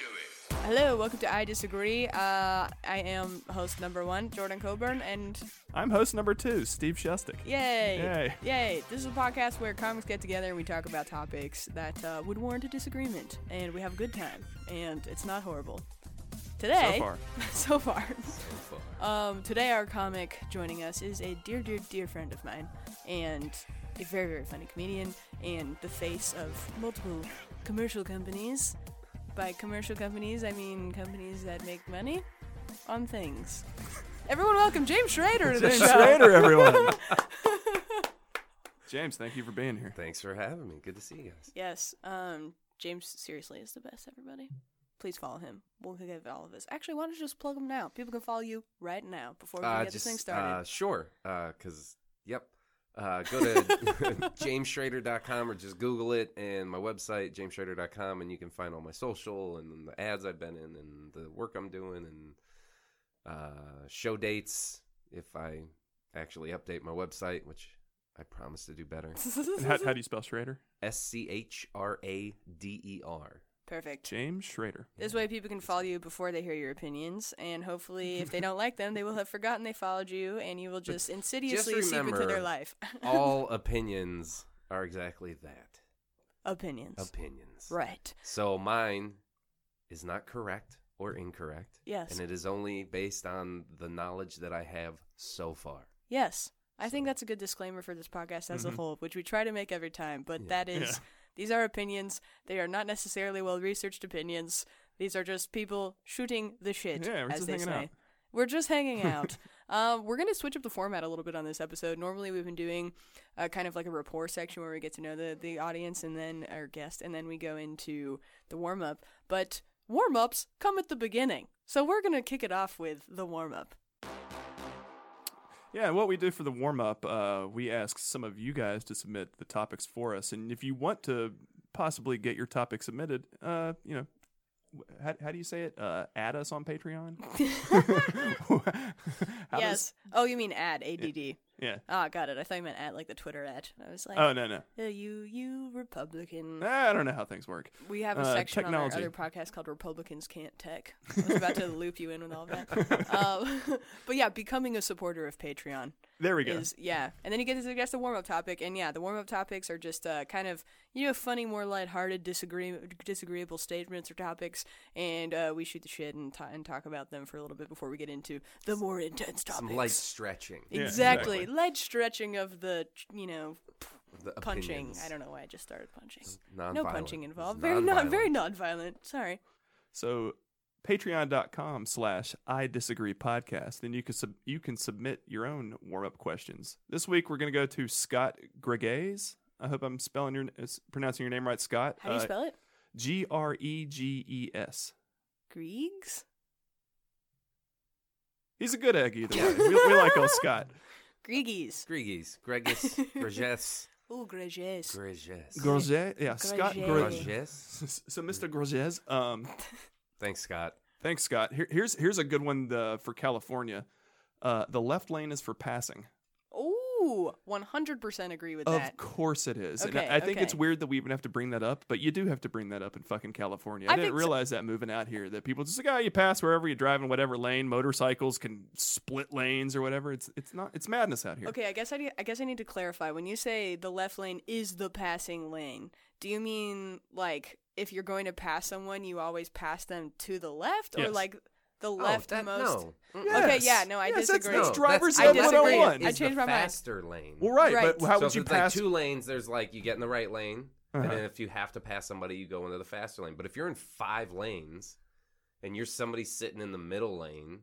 do it. Hello, welcome to I Disagree. Uh, I am host number one, Jordan Coburn, and I'm host number two, Steve Shustic. yay, Yay. yay! This is a podcast where comics get together and we talk about topics that uh, would warrant a disagreement, and we have a good time, and it's not horrible. Today, So far. so far, um, today our comic joining us is a dear, dear, dear friend of mine, and a very, very funny comedian, and the face of multiple commercial companies. By commercial companies, I mean companies that make money on things. Everyone, welcome James Schrader to the James show. Schrader, everyone. James, thank you for being here. Thanks for having me. Good to see you guys. Yes, um, James seriously is the best. Everybody, please follow him. We'll give all of this. Actually, why don't you just plug him now? People can follow you right now before we Uh, get just, this thing started. Uh, sure. Because, yep. Uh, go to jamesschrader.com or just Google it and my website, jamesschrader.com, and you can find all my social and the ads I've been in and the work I'm doing and uh, show dates if I actually update my website, which I promise to do better. How, how do you spell Schrader? S C H R A D E R. Perfect. James Schrader. This way, people can follow you before they hear your opinions, and hopefully, if they don't like them, they will have forgotten they followed you, and you will just insidiously seep into their life. All opinions are exactly that opinions. opinions. Right. So mine is not correct or incorrect. Yes. And it is only based on the knowledge that I have so far. Yes. I think that's a good disclaimer for this podcast as a mm-hmm. whole, which we try to make every time. But that is, Yeah. These are opinions. They are not necessarily well researched opinions. These are just people shooting the shit, Yeah, we're as just they hanging say. out. We're just hanging out. um, we're gonna switch up the format a little bit on this episode. Normally, we've been doing uh, kind of like a rapport section where we get to know the the audience and then our guest, and then we go into the warm up. But warm ups come at the beginning, so we're gonna kick it off with the warm up. Yeah, what we do for the warm up, uh, we ask some of you guys to submit the topics for us, and if you want to possibly get your topic submitted, uh, you know, how, how do you say it? Uh, add us on Patreon. How does- yes. oh, you mean add ADD? Yeah. Ah, got it. I thought you meant at like the Twitter ad. I was like, Oh no no. "Uh, you, you Republican. I don't know how things work. We have a Uh, section on technology. our other podcast called Republicans Can't Tech. I was about to loop you in with all that. um, but yeah, becoming a supporter of Patreon There we go. is yeah, and then you get to suggest a warm up topic, and yeah, the warm up topics are just uh, kind of you know funny, more lighthearted, disagree disagreeable statements or topics, and uh, we shoot the shit and, ta- and talk about them for a little bit before we get into the more intense topics. Some light stretching. Yeah, exactly. exactly. light stretching of the you know The punching. opinions. I don't know why I just started punching. No punching It's involved. Very non-violent. very non-violent. Sorry. So patreon.com slash I disagree podcast. Then you can sub- you can submit your own warm up questions. This week we're gonna go to Scott Greges. I hope I'm spelling your uh, pronouncing your name right, Scott. How do you spell it? G R E G E S. Griegs? He's a good egg either way. We, we like old Scott. Griegies. Gregis. Gregis. Greges. Ooh, Greges. Greges. Groget, yeah, Scott Greges. Greges. Greges. So, Mr. Greges, um, Thanks, Scott. thanks, Scott. Here, here's here's a good one uh, for California. Uh, the left lane is for passing. Ooh, 100% agree with that. Of course it is. Okay, and I, I think it's weird that we even have to bring that up, but you do have to bring that up in fucking California. I, I didn't think so- realize that moving out here that people just like, oh, you pass wherever you drive in whatever lane. Motorcycles can split lanes or whatever. It's it's not it's madness out here. Okay, I guess I, need- I guess I need to clarify. When you say the left lane is the passing lane, do you mean like if you're going to pass someone, you always pass them to the left, or like the Oh, leftmost? that, no. Mm-mm. Okay, yeah, no, I Yes, disagree. That's, No, driver's that's- I disagree. 101. I Is changed the my mind. faster lane. Well, right, Right. but how so would if you it's pass? like two lanes, there's like you get in the right lane, Uh-huh. and then if you have to pass somebody, you go into the faster lane. But if you're in five lanes, and you're somebody sitting in the middle lane,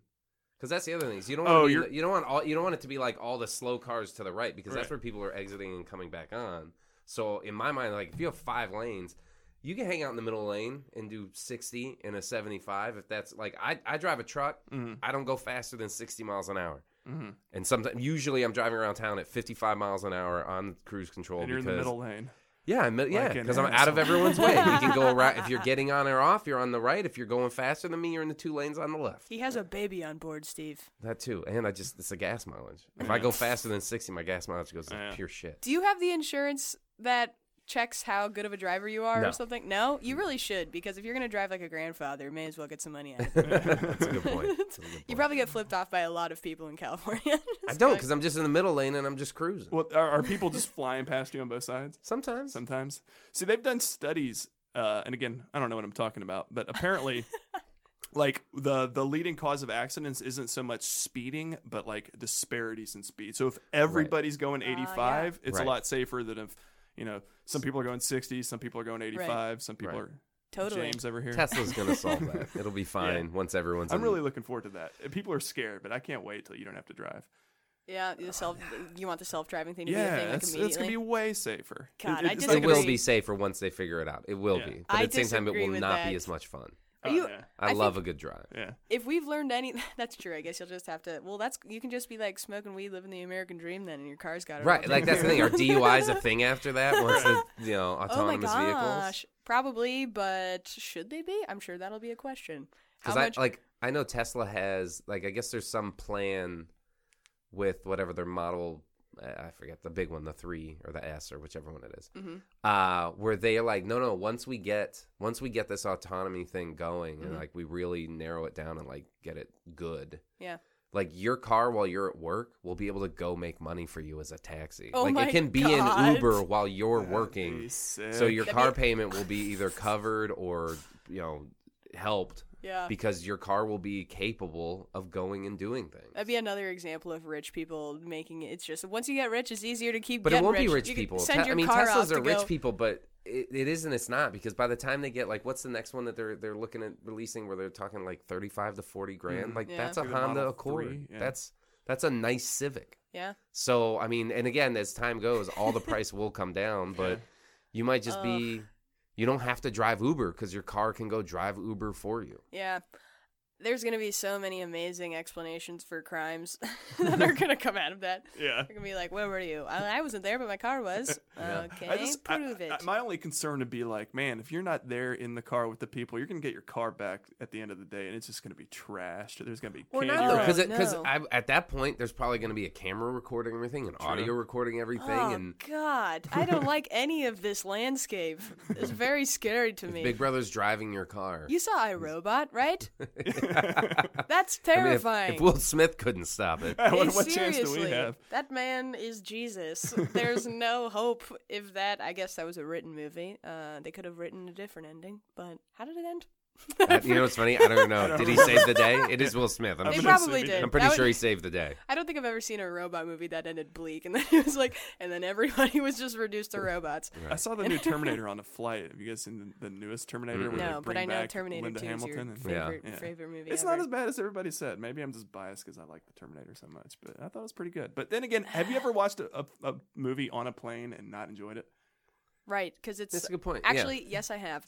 because that's the other thing. Is you don't want Oh, to be, you're- don't want all you don't want it to be like all the slow cars to the right because that's where people are exiting and coming back on. So in my mind, like if you have five lanes. You can hang out in the middle lane and do 60 and a 75 if that's like I, I drive a truck. Mhm. I don't go faster than 60 miles an hour. Mhm. And sometimes, usually, I'm driving around town at 55 miles an hour on cruise control. and you're in the middle lane. Yeah, I'm, yeah, Like an because I'm out of everyone's way. You can go around if you're getting on or off. You're on the right. If you're going faster than me, you're in the two lanes on the left. He has a baby on board, Steve. That too, and I just it's a gas mileage. If I go faster than 60, my gas mileage goes to Yeah. pure shit. Do you have the insurance that checks how good of a driver you are No. or something? No, you really should because if you're gonna drive like a grandfather, may as well get some money out of it. That's a good point. That's a good you probably get flipped off by a lot of people in California. I don't because I'm just in the middle lane and I'm just cruising. Well, are, are people just flying past you on both sides? Sometimes. Sometimes. See, they've done studies, uh, and again, I don't know what I'm talking about, but apparently, like the the leading cause of accidents isn't so much speeding, but like disparities in speed. So if everybody's going 85, it's Right. a lot safer than if you know some people are going 60, some people are going 85, some people Right. are. Totally. James over here. Tesla's gonna solve that. It'll be fine once everyone's. I'm in- really looking forward to that. People are scared, but I can't wait till you don't have to drive. Yeah, the self. You want the self-driving thing to be a Yeah, thing like it's, immediately. it's gonna be way safer. God, It- I disagree. It will be- be safer once they figure it out. It will Yeah. be, but I at the same time, it will not that. be as much fun. Oh, you- yeah. I, I love think- a good drive. yeah. if we've learned any, that's true. I guess you'll just have to. Well, that's you can just be like smoking weed, living the American dream, then, and your car's got it. all Right, like that's the thing. Are DUIs a thing after that? Once the you know Oh my autonomous vehicles? gosh, probably, but should they be? I'm sure that'll be a question. How Because I like I know Tesla has like I guess there's some plan with whatever their model I forget the big one, the three or the S or whichever one it is, Mhm. uh, where they are like, no, no. Once we get once we get this autonomy thing going, and Mhm. like we really narrow it down and like get it good, Yeah. Like your car while you're at work will be able to go make money for you as a taxi. Oh like my it can be God. an Uber while you're That'd working. So your That'd car be- payment will be either covered or you know helped Yeah. because your car will be capable of going and doing things. That'd be another example of rich people making it. It's just once you get rich, it's easier to keep. but it getting won't be rich. rich You people. Send Te- your I mean, car Teslas are rich go- people, but it, it isn't. it's not because by the time they get like, what's the next one that they're they're looking at releasing where they're talking like thirty five to forty grand? Mhm. Like Yeah. that's a Honda Model Accord. 3, yeah. That's that's a nice Civic. Yeah. So I mean, and again, as time goes, all the price will come down, but Yeah. you might just be. You don't have to drive Uber because your car can go drive Uber for you. Yeah. There's gonna be so many amazing explanations for crimes that are gonna come out of that. yeah. They're gonna be like, "Where were you? I, I wasn't there, but my car was." Yeah. Okay, I just, I- prove it. I- my only concern would be like, man, if you're not there in the car with the people, you're gonna get your car back at the end of the day, and it's just gonna be trashed. There's gonna be Or candy not because because No. at that point, there's probably going to be a camera recording everything, and True. audio recording everything, oh and God, I don't like any of this landscape. It's very scary to me. Big Brother's driving your car. You saw iRobot, right? That's I mean, if- terrifying. if, Will Smith couldn't stop it, what, Hey, what chance do we seriously, have? That man is Jesus. There's no hope if that. I guess that was a written movie. Uh, they could have written a different ending, but how did it end? Uh, you know what's funny? I don't know. I don't Did he remember. save the day? It is Will Smith. I'm, I'm They sure. probably did. I'm pretty That sure would- he saved the day. I don't think I've ever seen a robot movie that ended bleak, and then it was like, and then everybody was just reduced to robots. I saw the new Terminator on a flight. Have you guys seen the, the newest Terminator? Where they No, but bring I know back Terminator Linda 2 is your Hamilton and- favorite, Yeah. favorite movie. It's ever. not as bad as everybody said. Maybe I'm just biased because I like the Terminator so much, but I thought it was pretty good. But then again, have you ever watched a, a, a movie on a plane and not enjoyed it? right because it's That's a good point. yeah. Actually, yes, I have.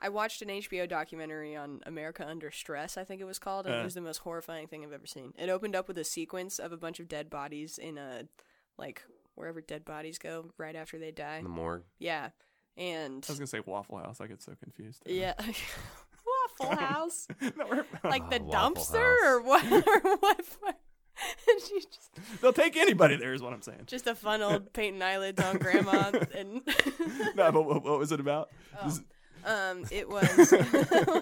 I watched an HBO documentary on America Under Stress, I think it was called, and Uh. it was the most horrifying thing I've ever seen. It opened up with a sequence of a bunch of dead bodies in a, like, wherever dead bodies go right after they die. the morgue. Yeah. And, I was gonna say Waffle House. I get so confused. yeah. Waffle House? No, we're- Like the Oh, Waffle dumpster? House. Or what? or what? And she's just, they'll take anybody there, is what I'm saying. just a fun old painting eyelids on grandma. And. no, but what, what was it about? Oh. This- Um, it was.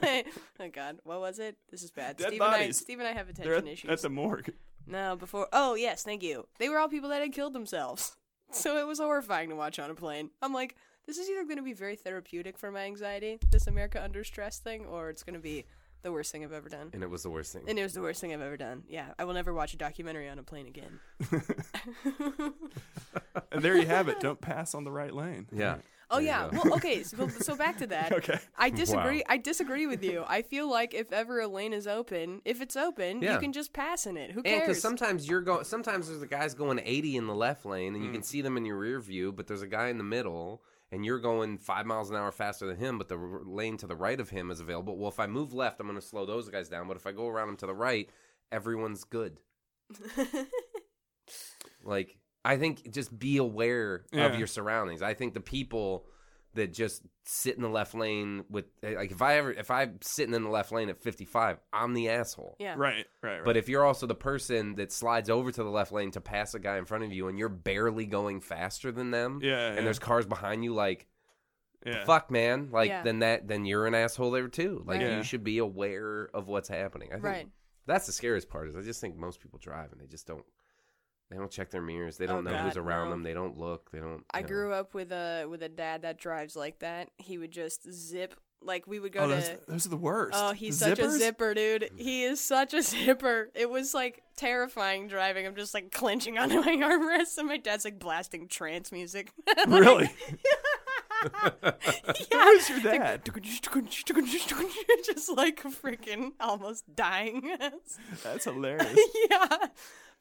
Wait, oh God, what was it? This is bad. Dead Steve and I, bodies. Steve and I have they're attention at, issues. at the morgue. No, before. Oh yes, thank you. They were all people that had killed themselves, so it was horrifying to watch on a plane. I'm like, this is either going to be very therapeutic for my anxiety, this America under stress thing, or it's going to be the worst thing I've ever done. And it was the worst thing. And it was the worst thing I've ever done. Yeah, I will never watch a documentary on a plane again. And there you have it. Don't pass on the right lane. yeah. Oh There yeah. Well, okay. So, so back to that. Okay. I disagree. Wow. I disagree with you. I feel like if ever a lane is open, if it's open, Yeah. you can just pass in it. Who cares? because sometimes you're going, sometimes there's a guy's going 80 in the left lane, and you mm. can see them in your rear view, but there's a guy in the middle, and you're going five miles an hour faster than him, but the r- lane to the right of him is available. Well, if I move left, I'm going to slow those guys down, but if I go around them to the right, everyone's good. Like, I think just be aware Yeah. of your surroundings. I think the people that just sit in the left lane with like if I ever if I'm sitting in the left lane at 55, I'm the asshole. Yeah. Right, right, right. But if you're also the person that slides over to the left lane to pass a guy in front of you and you're barely going faster than them yeah, and yeah, there's cars behind you like yeah. fuck man like Yeah. then that then you're an asshole there too like Right. Yeah. you should be aware of what's happening i think Right. that's the scariest part is i just think most people drive and they just don't they don't check their mirrors they oh, don't Oh, know who's around no. them they don't look they don't I know. grew up with a with a dad that drives like that. He would just zip like we would go oh, to those, those are the worst. Oh, he's The such a zipper, dude. Mm. He is such a zipper. It was like terrifying driving. I'm just like clenching onto my armrest, and my dad's like blasting trance music. Really? yeah. Who's your dad? just like freaking almost dying. That's hilarious. yeah.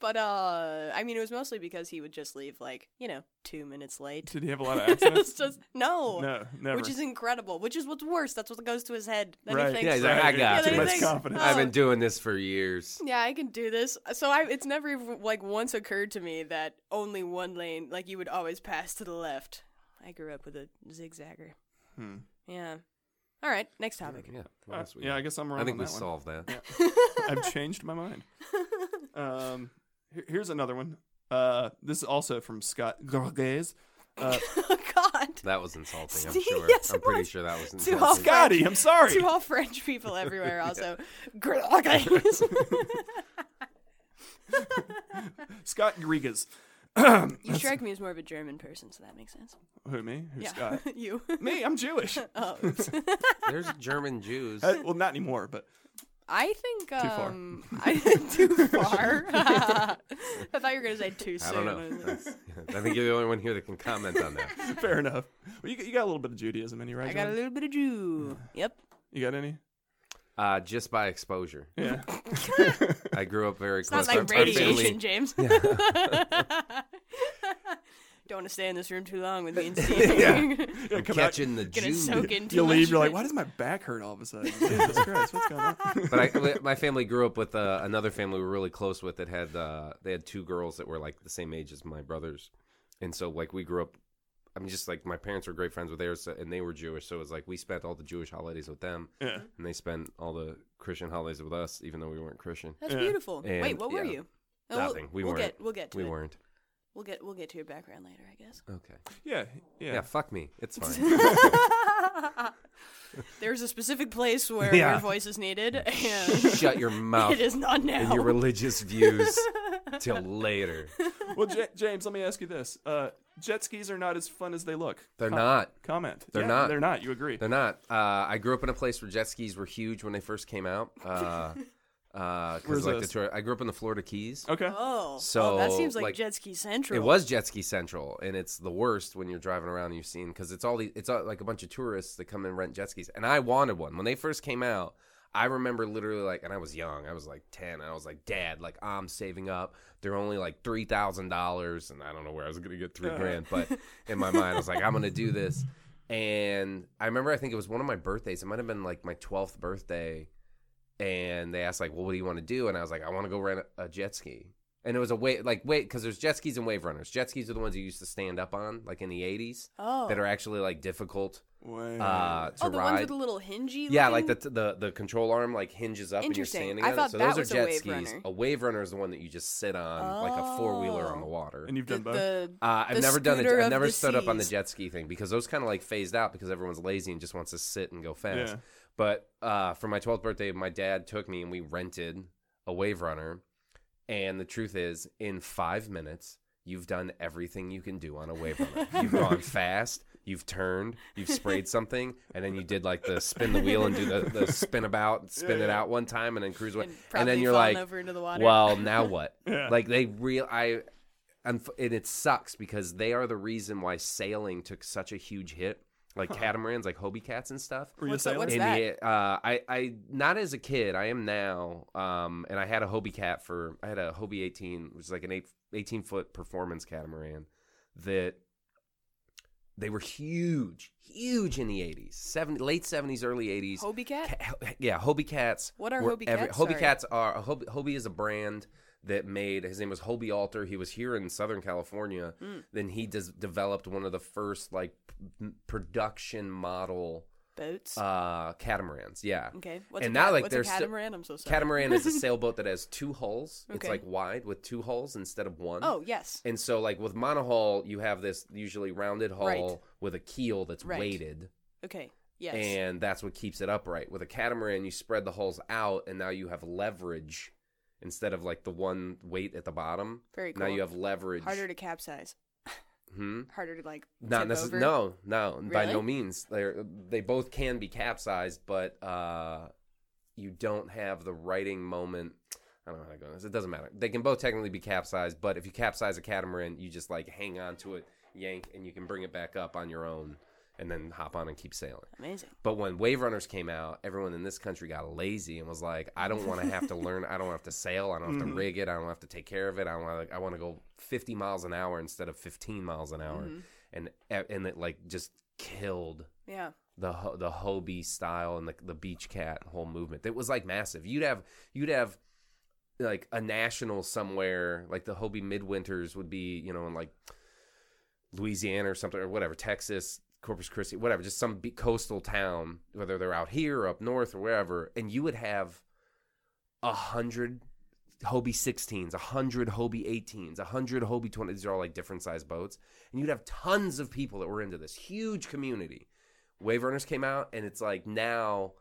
But uh I mean it was mostly because he would just leave like, you know, two minutes late. Did he have a lot of it's accidents? just no. no, never. Which is incredible. Which is what's worse. That's what goes to his head. Then right. he thinks Yeah, he's like, right, I yeah, got too you. much Then he thinks, confidence. i've oh. been doing this for years Yeah, I can do this. So I, it's never even, like once occurred to me that only one lane, like you would always pass to the left. I grew up with a zigzagger. Hmm. Yeah. All right, next topic. yeah what Uh, yeah. I guess I'm wrong. i think on we that one. solved that I've changed my mind. Um, here- here's another one. Uh, this is also from Scott Gorges. Uh, oh God. that was insulting i'm sure yes, i'm pretty was. sure that was To insulting all Scotty, I'm sorry. To all French people everywhere, also. Gr- Scott Grigas. you strike me as more of a German person, so that makes sense. Who me? Who's Yeah, Scott? you. me, I'm Jewish. oh, oops. there's german jews Uh, well, not anymore, but I think far. um, I too far. I thought you were gonna say too soon. i soon. don't know That's- i think you're the only one here that can comment on that fair enough. Well, you, got- you got a little bit of Judaism in you, right? I got a little bit of Jew. Yep. You got any? uh, just by exposure Yeah. i grew up very It's close not like Our- our radiation, family- James. Don't want to stay in this room too long with me and Steve. Yeah. I'm come out- catching the Gonna Jew. soak in too you leave, much. you're like, why does my back hurt all of a sudden? Jesus Christ, what's going on? but I, my family grew up with uh, another family we were really close with that had uh, they had two girls that were like the same age as my brothers, and so like we grew up. I mean, just like my parents were great friends with theirs, so- and they were Jewish, so it was like we spent all the Jewish holidays with them, Yeah. and they spent all the Christian holidays with us, even though we weren't Christian. That's Yeah. beautiful. And, Wait, what were yeah. you? Oh, we'll- Nothing. We we'll weren't. Get, we'll get to it. We it. weren't. We'll get we'll get to your background later, I guess. Okay. Yeah. Yeah. Yeah. fuck me. It's fine. There's a specific place where Yeah. your voice is needed, and Shut your mouth it is not now. and your religious views till later. Well, J- James, let me ask you this: uh, Jet skis are not as fun as they look. They're Com- not. Comment. They're Yeah, not. They're not. You agree? They're not. Uh, I grew up in a place where jet skis were huge when they first came out. Uh, uh, 'cause, Where's like this? Detroit, I grew up in the Florida Keys. Okay. Oh, So, oh, that seems like, like, jet ski central. It was jet ski central, and it's the worst when you're driving around and you've seen because it's all the, it's all, like a bunch of tourists that come and rent jet skis. And I wanted one when they first came out. I remember literally like, and I was young. I was like ten. And I was like, Dad, like I'm saving up. They're only like three thousand dollars, and I don't know where I was gonna get three grand, but in my mind, I was like, I'm gonna do this. And I remember, I think it was one of my birthdays. It might have been like my twelfth birthday, and they asked like, "Well, what do you want to do?" And I was like, "I want to go rent a, a jet ski." And it was a wave, like wait, because there's jet skis and wave runners. Jet skis are the ones you used to stand up on, like in the '80s, oh. that are actually like difficult Wait. uh, to oh, the ride. ones with the little hingy. yeah, like the, the the control arm like hinges up and you're Interesting. standing I on thought it. So those are jet wave skis. runner. A wave runner is the one that you just sit on, like a four wheeler on the Oh. water. and you've the, done both. the Uh, I've The never done it. I've never the stood up on the jet ski thing because those kind of like phased out because everyone's lazy and just wants to sit and go fast. Yeah. But uh, for my 12th birthday, my dad took me and we rented a wave runner. And the truth is, in five minutes, you've done everything you can do on a wave runner. you've gone fast. You've turned, you've sprayed something, and then you did like the spin the wheel and do the, the spin about, spin Yeah, it yeah. out one time, and then cruise away. and, And, then you're like, the well, now what? Yeah. Like they real I and it sucks because they are the reason why sailing took such a huge hit. Like catamarans, like Hobie cats and stuff. Were you a What's that- sailor? what's In that? the, uh, I, I, not as a kid. I am now. Um, and I had a Hobie cat for. I had a Hobie 18, which is like an eight, 18 foot performance catamaran. That they were huge, huge in the 80s, 70, late 70s, early 80s. Hobie cat. Ca- yeah, Hobie cats. What are were Hobie every- cats? Hobie Sorry. cats are Hobie, Hobie is a brand that made his name was Hobie Alter. He was here in Southern California. Mm. Then he des- developed one of the first like p- production model Boats. uh catamarans. Yeah. okay. What's and a now, like, what's a there's sti- catamaran? I'm so sorry. Catamaran is a sailboat that has two hulls. It's like wide with two hulls instead of one. Oh yes. And so, like with monohull, you have this usually rounded hull Right. with a keel that's Right. weighted, Okay. Yes. and that's what keeps it upright. With a catamaran, you spread the hulls out, and now you have leverage instead of like the one weight at the bottom. Very cool. Now you have leverage. harder to capsize. Hmm? Harder to like. Not necessarily. No, no, by no means. They they both can be capsized, but uh, you don't have the writing moment. I don't know how to go. This it doesn't matter. They can both technically be capsized, but if you capsize a catamaran, you just like hang on to it, yank, and you can bring it back up on your own, and then hop on and keep sailing. Amazing. But when Wave Runners came out, everyone in this country got lazy and was like, "I don't want to have to learn. I don't have to sail. I don't have to rig it. I don't have to take care of it. I want. to I want to go 50 miles an hour instead of 15 miles an hour." Mhm. And and it like just killed Yeah. the the Hobie style and the the beach cat whole movement. It was like massive. You'd have you'd have like a national somewhere like the Hobie Midwinters would be you know in like Louisiana or something or whatever Texas Corpus Christi whatever just some coastal town whether they're out here up north or wherever and you would have a hundred Hobie 16s, a hundred Hobie 18s, a hundred Hobie 20s. These are all like different size boats, and you'd have tons of people that were into this huge community. Wave Runners came out, and it's like now,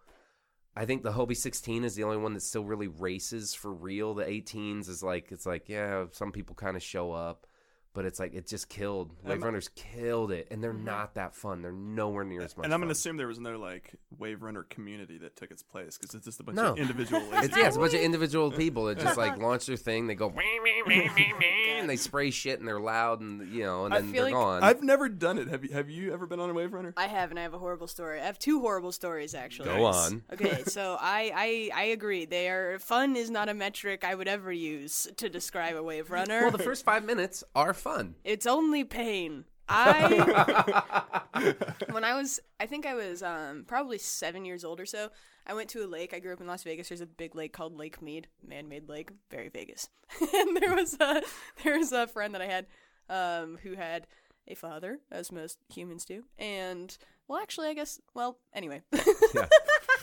I think the Hobie 16 is the only one that still really races for real. The 18s is like it's like yeah, some people kind of show up, but it's like it just killed. Wave Runners killed it, and they're mm-hmm. not that fun. They're nowhere near as much. and I'm gonna assume there was no like wave runner community that took its place because it's just a bunch No. of individual. It's, lazy yeah, it's a bunch of people. individual people that just like launch their thing. They go, and they spray shit and they're loud and you know, and I then feel they're like gone. I've never done it. Have you? Have you ever been on a wave runner? I have, and I have a horrible story. I have two horrible stories actually. Go on. Okay, so I, I I agree. They are fun is not a metric I would ever use to describe a wave runner. Well, the first five minutes are fun. it's only pain. I when I was I think I was um probably seven years old or so. I went to a lake. I grew up in Las Vegas. There's a big lake called Lake Mead, man-made lake, very Vegas. and there was a there was a friend that I had um who had a father, as most humans do, and well, actually, I guess well, anyway. Yeah.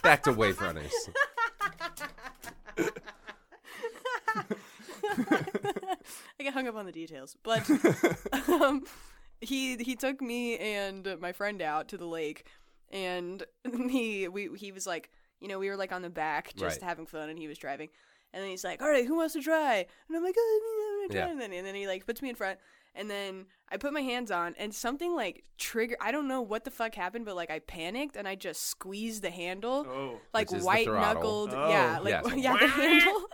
Back to wave runners. I get hung up on the details, but um, he he took me and my friend out to the lake, and he we he was like, you know, we were like on the back just Right. having fun, and he was driving, and then he's like, all right, who wants to try? And I'm like, oh, I'm gonna try, Yeah. and then and then he like puts me in front. And then I put my hands on, and something like trigger. I don't know what the fuck happened, but like I panicked and I just squeezed the handle, Oh. like Which is the white throttle. knuckled. Oh, yeah, like yes. yeah, the handle.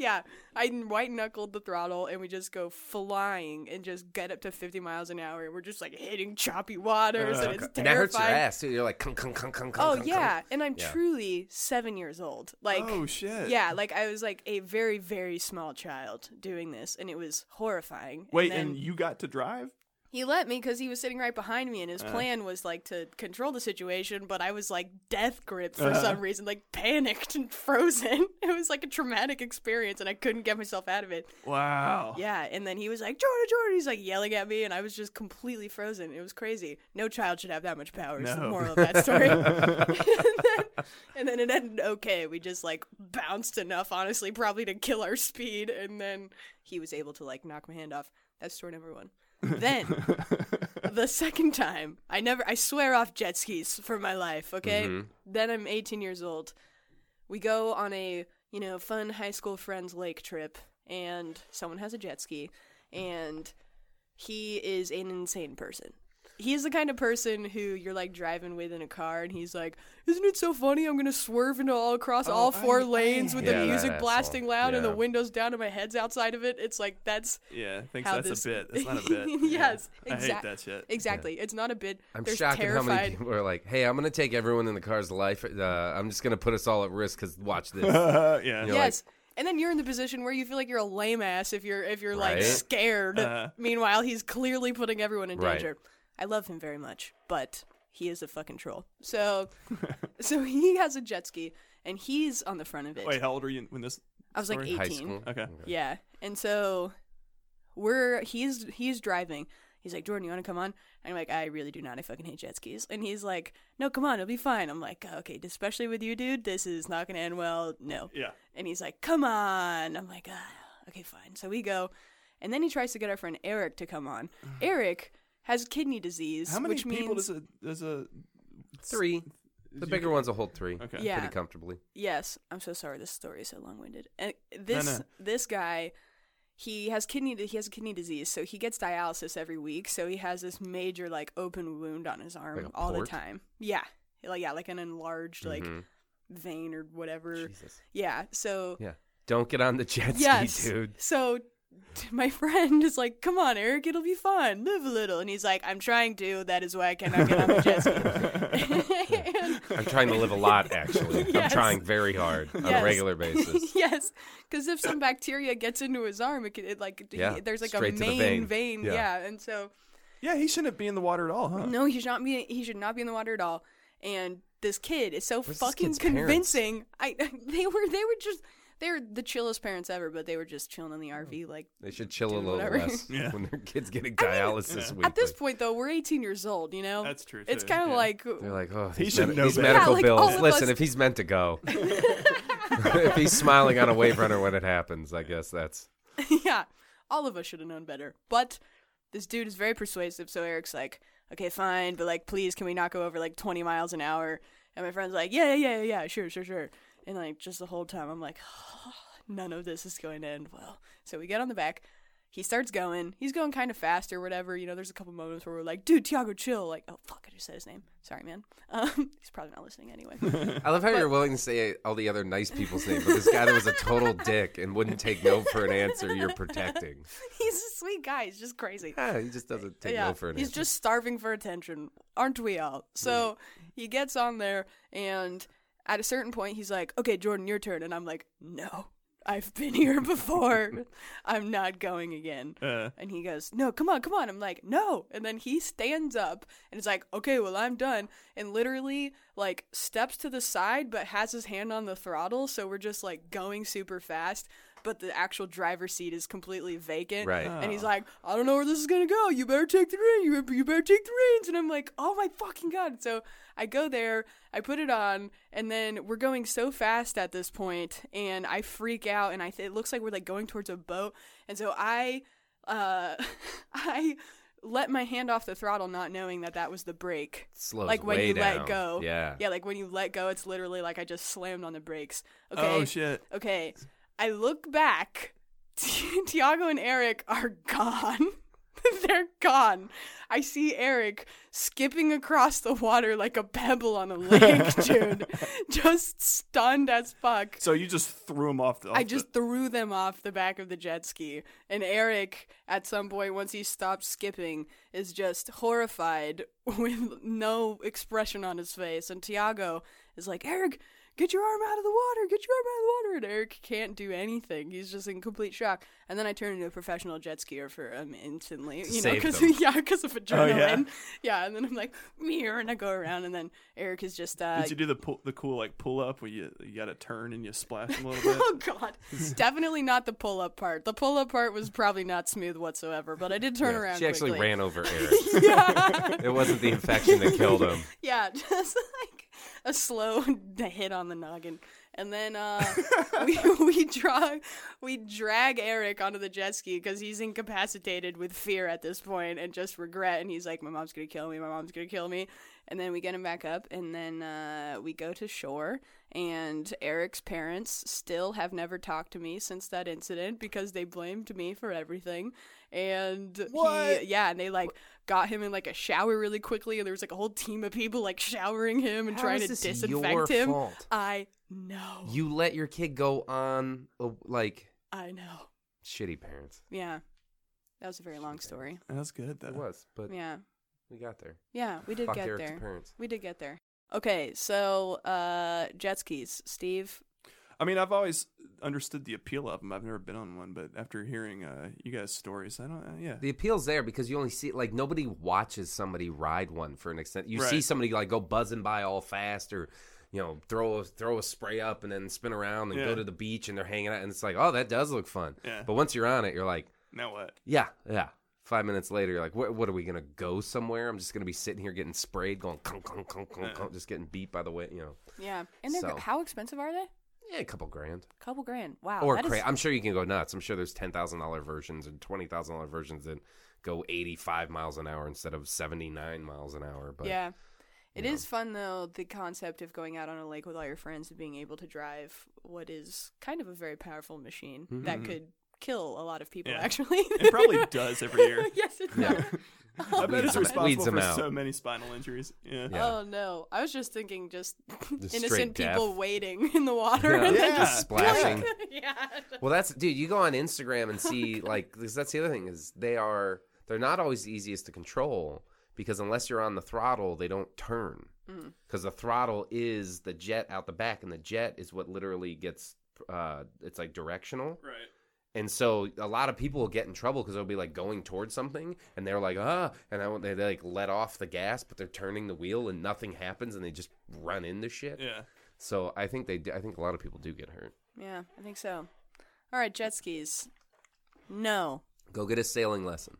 Yeah, I white knuckled the throttle, and we just go flying and just get up to fifty miles an hour. We're just like hitting choppy waters, Uh, and it's and that hurts your ass too. You're like, kunk, kunk, kunk, kunk, Oh kunk, yeah, and I'm Yeah. truly seven years old. Like, oh shit. yeah, like I was like a very very small child doing this, and it was horrifying. Wait, and, and, you got to drive? He let me because he was sitting right behind me, and his Uh. plan was like to control the situation. But I was like death gripped for Uh-huh. some reason, like panicked and frozen. It was like a traumatic experience, and I couldn't get myself out of it. Wow. Yeah, and then he was like, Jordan, Jordan. He's like yelling at me, and I was just completely frozen. It was crazy. No child should have that much power. Is the moral of that story. and, then, and then it ended okay. We just like bounced enough, honestly, probably to kill our speed, and then he was able to like knock my hand off. That's story number one. Then the second time, I never, I swear off jet skis for my life. Okay. Mhm. Then I'm 18 years old. We go on a you know fun high school friends lake trip, and someone has a jet ski, and he is an insane person. He's the kind of person who you're like driving with in a car, and he's like, "Isn't it so funny? I'm gonna swerve into all across Oh, all four I- I lanes with hate the that music asshole. blasting loud and the windows down and my head's outside of it." It's like that's Yeah, thinks How that's this- a bit. That's not a bit. Yes, Yeah. I hate that shit. exactly. It's not a bit. I'm They're shocked at how many people are like, "Hey, I'm gonna take everyone in the car's life. Uh, I'm just gonna put us all at risk because watch this." yeah. You're like- yes. and then you're in the position where you feel like you're a lame ass if you're if you're like scared. Uh-huh. Meanwhile, he's clearly putting everyone in Right. danger. I love him very much, but he is a fucking troll. So so he has a jet ski and he's on the front of it. Wait, how old are you when this I was like Story? 18. Okay. Yeah. And so we're he's he's driving. He's like, Jordan, you want to come on? And I'm like, I really do not. I fucking hate jet skis. And he's like, No, come on, it'll be fine. I'm like, okay, especially with you, dude. This is not gonna end well. No. Yeah. And he's like, Come on. I'm like, ah, okay, fine. So we go, and then he tries to get our friend Eric to come on. Eric has kidney disease, How many which people means does a does a Three. The you- bigger ones will hold three. Okay. Yeah. Pretty comfortably. Yes, I'm so sorry. This story is so long-winded. And this no. this guy, he has kidney he has kidney disease, so he gets dialysis every week. So he has this major like open wound on his arm Like a all the time. Yeah, like yeah, like an enlarged like Mhm. vein or whatever. Jesus. Yeah. So Yeah. Don't get on the jet yes. ski, dude. So t- my friend is like, "Come on, Eric, it'll be fun. Live a little." And he's like, "I'm trying to. That is why I cannot get on the jet ski." And- I'm trying to live a lot, actually. I'm trying very hard on Yes. a regular basis. yes, because if some bacteria gets into his arm, it, could, it like he- there's like straight a main vein. Yeah. Yeah. and so Yeah, he shouldn't be in the water at all, huh? no, he should not be. He should not be in the water at all. And this kid is so Where's fucking kid's parents? convincing. I they were they were just they were the chillest parents ever, but they were just chilling in the RV mm-hmm. like. They should chill a little whatever. less Yeah. when their kids getting I mean, dialysis yeah. weekly. At this point, though, we're 18 years old. You know, That's true. it's kind of yeah. like They're like, oh, He should med- know these better. medical Yeah, like, all bills. of Listen, us- if he's meant to go, if he's smiling on a wave runner when it happens, I guess that's yeah, all of us should have known better. But this dude is very persuasive, so Eric's like, okay, fine, but like, please, can we not go over like 20 miles an hour? And my friend's like, yeah, yeah, yeah, yeah, sure, sure, sure. And like, just the whole time, I'm like, none of this is going to end well. So we get on the back. He starts going. He's going kind of fast or whatever. You know, there's a couple moments where we're like, dude, Tiago, chill. Like, oh, fuck, I just said his name. Sorry, man. Um, he's probably not listening anyway. I love how you're willing to say all the other nice people's names, but this guy that was a total dick and wouldn't take no for an answer, you're protecting. he's a sweet guy. He's just crazy. Yeah, he just doesn't take no for an he's answer. He's just starving for attention, aren't we all? So he gets on there, and at a certain point, he's like, "Okay, Jordan, your turn," and I'm like, "No, I've been here before. I'm not going again." Uh, And he goes, "No, come on, come on." I'm like, "No." And then he stands up and is like, "Okay, well, I'm done." And literally like steps to the side but has his hand on the throttle, so we're just like going super fast, but the actual driver's seat is completely vacant. Right. And he's Oh. like, "I don't know where this is going to go. You better take the reins. You better, you better take the reins." And I'm like, "Oh my fucking god." So I go there, I put it on, and then we're going so fast at this point and I freak out and I th- it looks like we're like going towards a boat. And so I uh I let my hand off the throttle not knowing that that was the brake. Slows like when way you let go. Yeah. Yeah, like when you let go it's literally like I just slammed on the brakes. Okay. Oh shit! Okay. I look back. Tiago and Eric are gone. They're gone. I see Eric skipping across the water like a pebble on a lake, dude. Just stunned as fuck. So you just threw him off the. Off I just threw them off the back of the jet ski. And Eric, at some point, once he stopped skipping, is just horrified with no expression on his face. And Tiago is like, Eric, get your arm out of the water, get your arm out of the water. And Eric can't do anything. He's just in complete shock. And then I turn into a professional jet skier for him instantly. You know, save because them. yeah, because of Oh, adrenaline. yeah? yeah. and then I'm like, mirror, and I go around, and then Eric is just uh, Did you do the pull, the cool like pull up where you you got to turn and you splash a little bit? Oh god. It's definitely not the pull up part. The pull up part was probably not smooth whatsoever, but I did turn Yeah. around She actually ran over Eric. Yeah. it wasn't the infection that killed him. yeah, just like a slow hit on the noggin. And then uh, we we drag we drag Eric onto the jet ski because he's incapacitated with fear at this point and just regret. And he's like, "My mom's gonna kill me. My mom's gonna kill me." And then we get him back up, and then uh, we go to shore. And Eric's parents still have never talked to me since that incident because they blamed me for everything. And What? he, yeah, and they like got him in like a shower really quickly, and there was like a whole team of people like showering him and How trying is to this disinfect your him. fault? I know. You let your kid go on like I know. shitty parents. Yeah. That was a very long story. That was good though. It was, but Yeah. we got there. Yeah, we did Fuck get Eric's there. parents. We did get there. Okay, so uh jet skis, Steve. I mean, I've always understood the appeal of them. I've never been on one, but after hearing uh, you guys' stories, I don't. Uh, yeah, The appeal's there because you only see like nobody watches somebody ride one for an extent. You see somebody like go buzzing by all fast or you know, throw a, throw a spray up and then spin around and Yeah. go to the beach and they're hanging out and it's like, oh, that does look fun. Yeah. But once you're on it, you're like, Now what? yeah, yeah. Five minutes later, you're like, what, what are we gonna go somewhere? I'm just gonna be sitting here getting sprayed, going clunk, clunk, clunk, clunk, Yeah. clunk, just getting beat by the way, you know. Yeah. And they're So. how expensive are they? Yeah, a couple grand. couple grand. Wow. or that is- cra- I'm sure you can go nuts. I'm sure there's ten thousand dollar versions and twenty thousand dollar versions that go 85 miles an hour instead of 79 miles an hour. But yeah. It you is know. fun though, the concept of going out on a lake with all your friends and being able to drive what is kind of a very powerful machine that Mhm. could kill a lot of people Yeah. actually. It probably does every year. yes, it Yeah. Does. I bet Weeds it's responsible for out. so many spinal injuries. Yeah. Yeah. Oh no! I was just thinking, just Just innocent people death. wading in the water Yeah. and then Yeah. just Splashing. yeah. Well, that's dude. You go on Instagram and see like, because that's the other thing is they are they're not always the easiest to control because unless you're on the throttle, they don't turn Mm. because the throttle is the jet out the back, and the jet is what literally gets uh it's like directional. Right. And so a lot of people will get in trouble because they'll be like going towards something and they're like, ah, and I, they, they like let off the gas, but they're turning the wheel and nothing happens and they just run into shit. Yeah. So I think they, do- I think a lot of people do get hurt. Yeah, I think so. All right, jet skis. No, Go get a sailing lesson.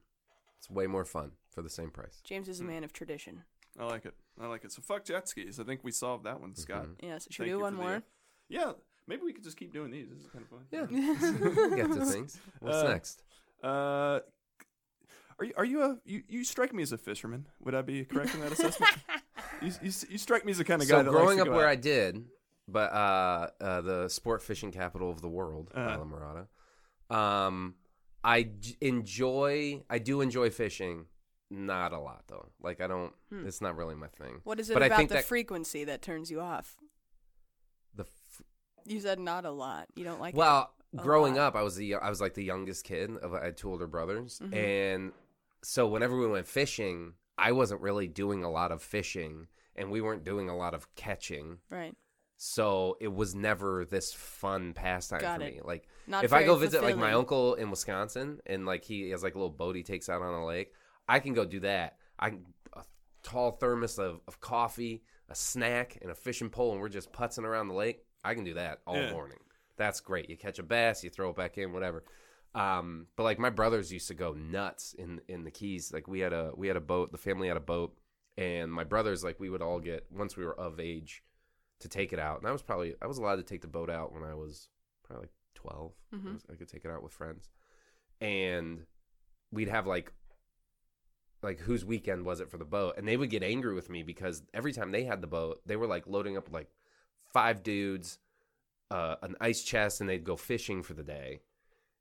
It's way more fun for the same price. James is a man of tradition. I like it. I like it. So fuck jet skis. I think we solved that one, Scott. Mhm. Yes. Should Thank we do one for the- more? Yeah. Maybe we could just keep doing these. This is kind of fun. Yeah. get to things. What's Uh, next? Uh, are you are you a you, you strike me as a fisherman? Would I be correct in that assessment? you, you you strike me as the kind of guy So that growing likes up to go where out. I did, but uh, uh, the sport fishing capital of the world. Islamorada. Um, I j- enjoy. I do enjoy fishing. Not a lot though. Like I don't. Hmm. It's not really my thing. What is it But I about think the that- frequency that turns you off? You said not a lot. You don't like. well, growing lot. up, I was the I was like the youngest kid. Of, I had two older brothers, Mhm. and so whenever we went fishing, I wasn't really doing a lot of fishing, and we weren't doing a lot of catching. right. So it was never this fun pastime Got for it. me. Like Not if I go visit like my uncle in Wisconsin and like he has like a little boat he takes out on a lake, I can go do that. I can a tall thermos of, of coffee, a snack, and a fishing pole, and we're just putzing around the lake. I can do that all Yeah. morning. That's great. You catch a bass, you throw it back in, whatever. Um, but like my brothers used to go nuts in in the Keys. Like we had a we had a boat. The family had a boat, and my brothers like we would all get once we were of age to take it out. And I was probably I was allowed to take the boat out when I was probably like 12 I Mhm. was- I could take it out with friends, and we'd have like like whose weekend was it for the boat and they would get angry with me because every time they had the boat they were like loading up like five dudes uh, an ice chest and they'd go fishing for the day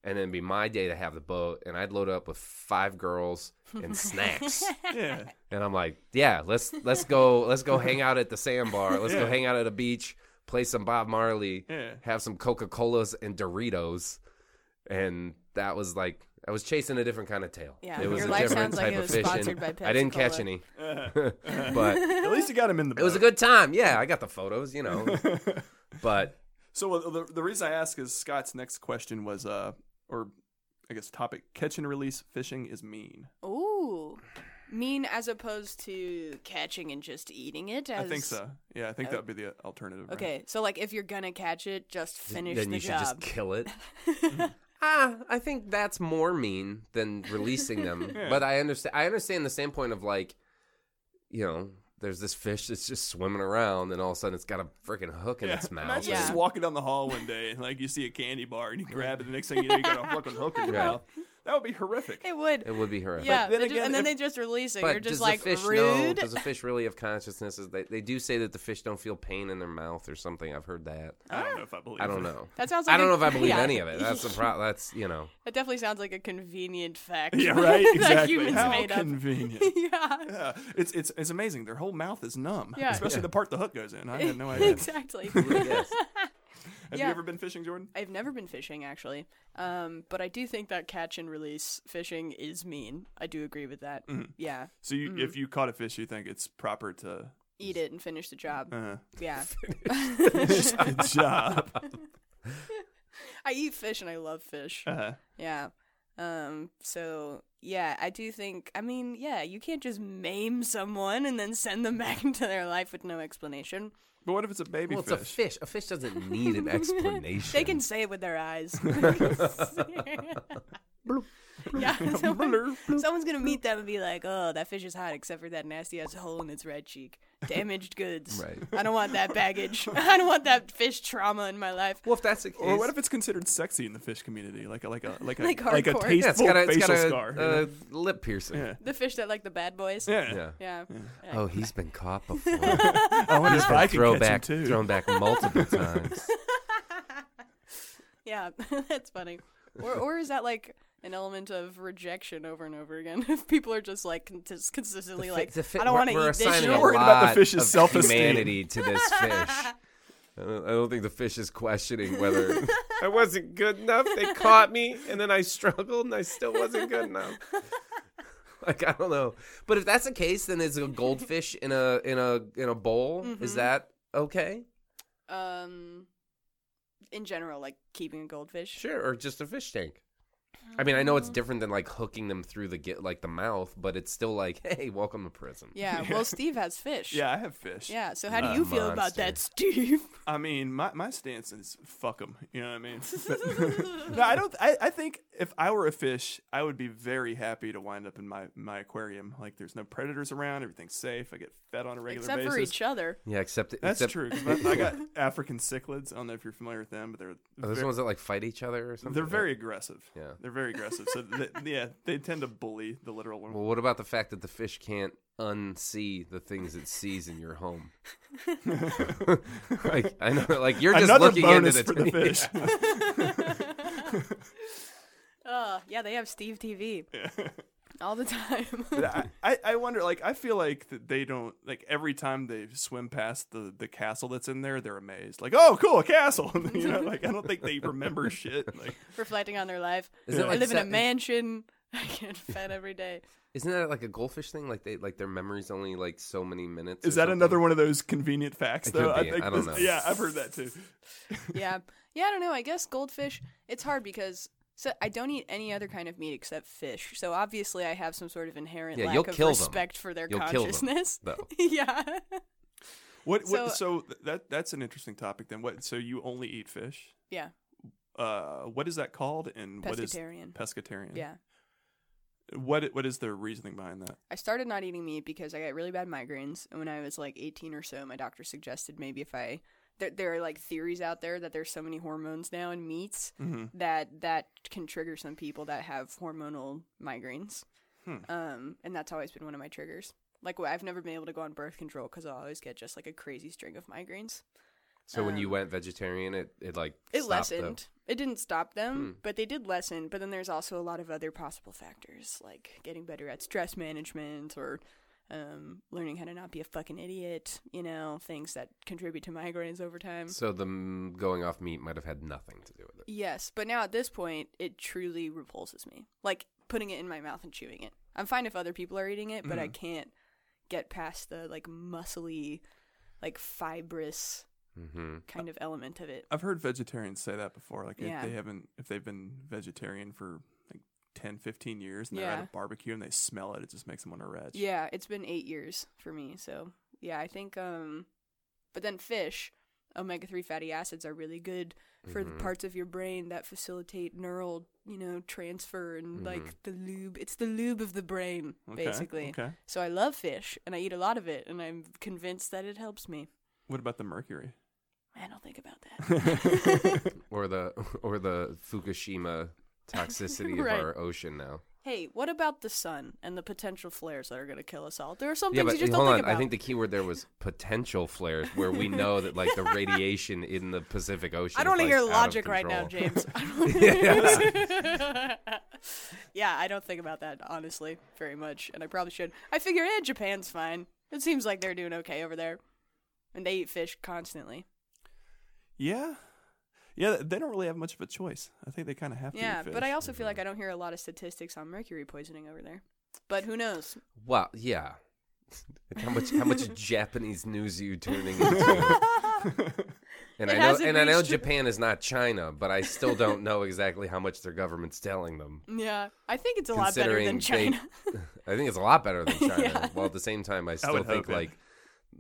and then it'd be my day to have the boat and i'd load up with five girls and snacks Yeah. and i'm like yeah let's let's go let's go hang out at the sandbar let's go Yeah. hang out at a beach play some bob marley Yeah. have some coca-colas and doritos and that was like i was chasing a different kind of tail Yeah, it was your a life different sounds like type it of was fishing sponsored by i didn't catch Pepsi-Cola. any. but At least you got him in the. it was a good time yeah i got the photos you know but So the the reason I ask is Scott's next question was uh or I guess topic catch and release fishing is mean. Ooh, mean as opposed to catching and just eating it. As, I think so. Yeah, I think Oh. that would be the alternative. right? Okay, so like if you're gonna catch it, just finish then the you should job. just kill it ah i think that's more mean than releasing them Yeah. but i understand i understand the standpoint of like you know there's this fish that's just swimming around and all of a sudden it's got a freaking hook in Yeah. its mouth Imagine Yeah. just walking down the hall one day and like you see a candy bar and you grab it. The next thing you know, you got a fucking hook in your Yeah. mouth. That would be horrific. it would. it would be horrific yeah, then they ju- again, and then if- they just release it. But You're just like fish rude. know? Does the fish really have consciousness? Is They, they do say that the fish don't feel pain in their mouth or something. I've heard that. I don't know if I ah. believe. I don't know. that sounds. Like I don't a- know if I believe yeah. any of it. That's the pro- That's you know. That definitely sounds like a convenient fact. Yeah, right. that Exactly. humans How made up. convenient. yeah. Yeah, it's it's it's amazing. Their whole mouth is numb. Yeah. especially Yeah. the part the hook goes in. I had no idea. exactly. Have Yeah. you ever been fishing, Jordan? I've never been fishing actually, um, but I do think that catch and release fishing is mean. I do agree with that. Mhm. Yeah, So you, Mhm. if you caught a fish, you think it's proper to eat it and finish the job. uh, Yeah, finish the job? I eat fish and I love fish. Uh, Yeah. Um. So yeah, I do think. I mean, yeah, you can't just maim someone and then send them back into their life with no explanation. But what if it's a baby Well, it's a fish. A fish doesn't need an explanation. They can say it with their eyes. yeah, someone- someone's gonna meet them and be like, "Oh, that fish is hot, except for that nasty ass hole in its red cheek. Damaged goods. Right. I don't want that baggage. I don't want that fish trauma in my life." Well, if that's the case, Or what if it's considered sexy in the fish community, like a like a like a Like like, a hardcore. tasteful yeah, it's got a, it's facial got a, scar? you uh, know? lip piercing. yeah. The fish that like the bad boys. yeah, Yeah. Yeah. Oh, he's been caught before. I wonder he's if been I can thrown back, too. thrown back multiple times. Yeah, that's funny. Or or is that like an element of rejection over and over again? If people are just like con- just consistently The like, fi- the I don't want to eat this assigning shit. a Worried about the fish's self-esteem. humanity to this fish. I don't, I don't think the fish is questioning whether I wasn't good enough. They caught me, and then I struggled, and I still wasn't good enough. Like I don't know, but if that's the case, then is a goldfish in a in a in a bowl? Is Mhm. that okay? Um, in general, like keeping a goldfish. Sure, or just a fish tank. I mean, I know it's different than like hooking them through the get like the mouth, but it's still like, hey, welcome to prison. Yeah. Well, Steve has fish. Yeah, I have fish. Yeah. So how do you feel about monster. that, Steve? I mean, my, my stance is fuck them. You know what I mean? No, I don't. I, I think if I were a fish, I would be very happy to wind up in my, my aquarium. Like, there's no predators around. Everything's safe. I get fed on a regular Except basis. for each other. Yeah, except That's except, true. 'cause I, I got African cichlids. I don't know if you're familiar with them, but they're Are those ver- ones that like fight each other or something? they're very aggressive. Yeah. they're very aggressive. So th- yeah, they tend to bully the literal one. Well, what about the fact that the fish can't unsee the things it sees in your home? like I know, like you're just Another looking bonus into the for the fish. Oh, yeah, they have Steve TV all the time. But I, I, I wonder, like, I feel like that they don't, like, every time they swim past the, the castle that's in there, they're amazed. Like, oh, cool, a castle. you know, like, I don't think they remember shit. Like, Reflecting on their life. Is it I like live in a mansion. I get fed every day. Isn't that like a goldfish thing? Like they like their memory's only like so many minutes. is that something? another one of those convenient facts, It though? could be. think I don't this- know. Yeah, I've heard that too. yeah yeah i don't know i guess goldfish it's hard because so i don't eat any other kind of meat except fish so obviously i have some sort of inherent Yeah, lack you'll of kill them. respect for their You'll kill them, consciousness though. yeah What, what, So- so, that that's an interesting topic then. What, so you only eat fish? yeah Uh, what is that called? And what is pescatarian pescatarian? yeah What, what is the reasoning behind that? i started not eating meat because i got really bad migraines and when i was like 18 or so my doctor suggested maybe if i there, there are like theories out there that there's so many hormones now in meats hmm that that can trigger some people that have hormonal migraines. Hmm. Um, and that's always been one of my triggers. Like I've never been able to go on birth control because I'll always get just like a crazy string of migraines. So when you Um, went vegetarian, it it like It stopped the- lessened. It didn't stop them, Hmm. but they did lessen. But then there's also a lot of other possible factors, like getting better at stress management or um, learning how to not be a fucking idiot. You know, things that contribute to migraines over time. So the mm, going off meat might have had nothing to do with it. Yes, but now at this point, it truly repulses me. Like putting it in my mouth and chewing it. I'm fine if other people are eating it, but I Mhm. can't get past the like muscly, like fibrous Mm-hmm. kind of element of it. I've heard vegetarians say that before. Like Yeah. if they haven't, if they've been vegetarian for like 10, 15 years and they're at a barbecue and they smell it, it just makes them want to retch. Yeah, it's been eight years for me, so yeah, I think. um But then fish, omega three fatty acids are really good for the Mhm. parts of your brain that facilitate neural, you know, transfer and Mhm. like the lube. It's the lube of the brain, Okay, basically. Okay. So I love fish and I eat a lot of it and I'm convinced that it helps me. What about the mercury? I don't think about that. Or the or the Fukushima toxicity of Right. our ocean now. hey, what about the sun and the potential flares that are going to kill us all? There are some Yeah, things but you just hold don't on. think about. I think the key word there was potential flares, where we know that like the radiation in the Pacific Ocean. I don't want want to to hear logic right now, James. I don't- yeah, I don't think about that honestly very much, and I probably should. I figure, eh, Japan's fine. It seems like they're doing okay over there, and they eat fish constantly. yeah. Yeah, they don't really have much of a choice. I think they kind of have to. Yeah, but I also feel like I don't hear a lot of statistics on mercury poisoning over there. But who knows? Well, yeah. How much how much Japanese news are you tuning into? And It I know, and I know Japan is not China, but I still don't know exactly how much their government's telling them. yeah, I think it's a lot better than China. they- I think it's a lot better than China. Yeah. While at the same time, I still would think hope, yeah. like,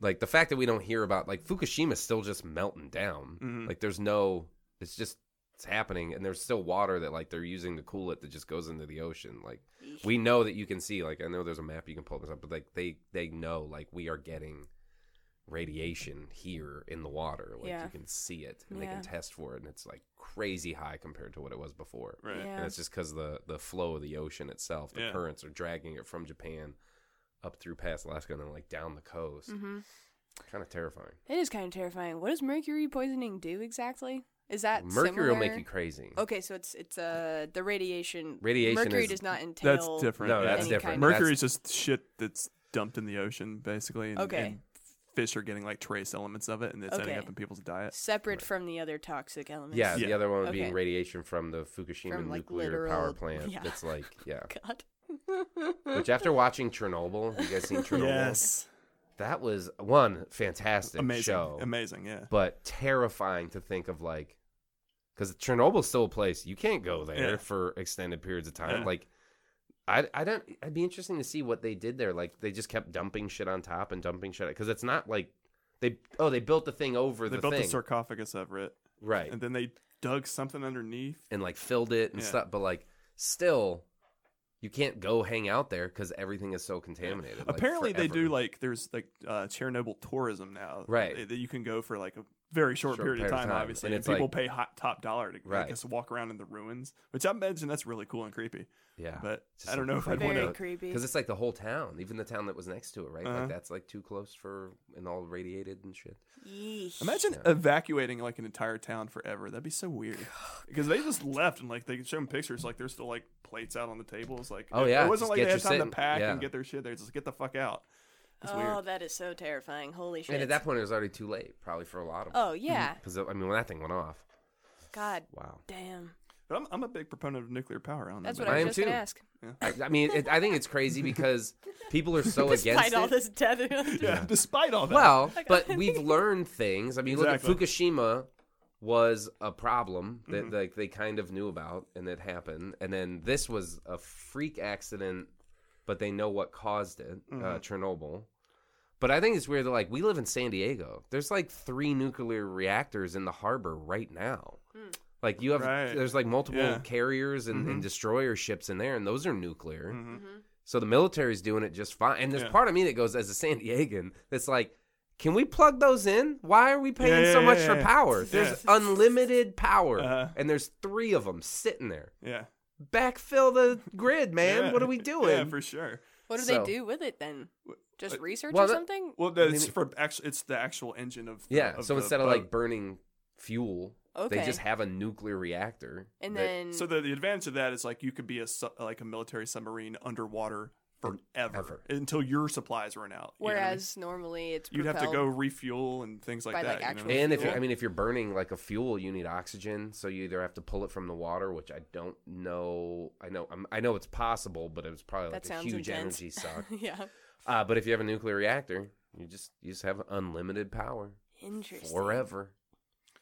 like the fact that we don't hear about like Fukushima's still just melting down. Mhm. Like there's no, it's just it's happening, and there's still water that like they're using to cool it that just goes into the ocean. Like we know that you can see. Like I know there's a map you can pull this up, but like they they know like we are getting radiation here in the water. Like Yeah. you can see it, and they can test for it, and it's like crazy high compared to what it was before. right. Yeah. And it's just because the the flow of the ocean itself, the Yeah. currents are dragging it from Japan up through past Alaska and then like down the coast. mm-hmm. Kind of terrifying. It is kind of terrifying. What does mercury poisoning do exactly? Is that Mercury will make you crazy. Okay, so it's it's uh the radiation. Radiation Mercury is- does not entail. That's different. No, that's any different. kind of- Mercury is just shit that's dumped in the ocean, basically. And, Okay. and fish are getting like trace elements of it, and it's ending Okay. up in people's diet. separate from the other toxic elements. Yeah, Yeah. the other one being Okay. radiation from the Fukushima From, like, nuclear power literal- plant. yeah. That's like, yeah. God. Which after watching Chernobyl, you guys seen Chernobyl? Yes, That was one fantastic amazing, show, amazing. Yeah, but terrifying to think of like, because Chernobyl's still a place you can't go there Yeah. for extended periods of time. Yeah. Like, I, I don't. I'd be interesting to see what they did there. Like, they just kept dumping shit on top and dumping shit because it's not like they. Oh, they built the thing over they the built thing, the sarcophagus over it, right? and then they dug something underneath. and like filled it and Yeah. stuff. But like, still, you can't go hang out there because everything is so contaminated. like, Apparently, they do like there's like uh, Chernobyl tourism now, Right. That you can go for like a very short, Short period, of time, time. obviously, And and, people like- pay hot top dollar to Right. like, just walk around in the ruins, which I imagine that's really cool and creepy. yeah. But I don't know if I'd creepy. want Very to. creepy. Because it's like the whole town, even the town that was next to it, right? Uh-huh. Like that's like too close for and all radiated and shit. Yeesh. Imagine Yeah. evacuating like an entire town forever. That'd be so weird. Because they just left and like they show them pictures, like there's still like plates out on the tables. Like Oh, yeah, it wasn't just like they had time sitting- to pack yeah. and get their shit. They just get the fuck out. It's oh, weird. that is so terrifying. Holy shit. And at that point, it was already too late, probably for a lot of. Them. Oh yeah. Because I mean, when that thing went off, God wow. damn. But I'm, I'm a big proponent of nuclear power. On That's that what I I am just gonna too. ask. I, I mean, it, I think it's crazy because people are so against it. Despite all this death. Yeah, despite all that. Well, but we've learned things. I mean, Exactly. look at Fukushima was a problem that Mhm. like they kind of knew about and it happened, and then this was a freak accident, but they know what caused it, uh, Mhm. Chernobyl. But I think it's weird that like we live in San Diego. There's like three nuclear reactors in the harbor right now. Hmm. Like you have, Right. there's like multiple Yeah. carriers and, and Mhm. destroyer ships in there, and those are nuclear. Mhm. hmm So the military's doing it just fine. And there's Yeah. part of me that goes, as a San Diegan, that's like, can we plug those in? Why are we paying Yeah, yeah, so much yeah, for yeah. power? Yeah. There's unlimited power, Uh-huh. and there's three of them sitting there. Yeah. Backfill the grid, man. Yeah. What are we doing? Yeah, for sure. What do So- they do with it then? Just uh, research well, or something? Well, it's for actual. It's the actual engine of. The, yeah. of So the instead of like burning fuel, Okay. they just have a nuclear reactor. and that- then So the, the advantage of that is like you could be a su- like a military submarine underwater forever Ever. until your supplies run out. you know what I mean? whereas normally it's you'd have to propelled- go refuel and things like by, that. like, you know? actual and if you're, I mean, if you're burning like a fuel, you need oxygen. So you either have to pull it from the water, which I don't know. I know, I'm, I know it's possible, but it was probably like That a sounds huge intense. energy suck. yeah. Uh, but if you have a nuclear reactor, you just you just have unlimited power Interesting. forever.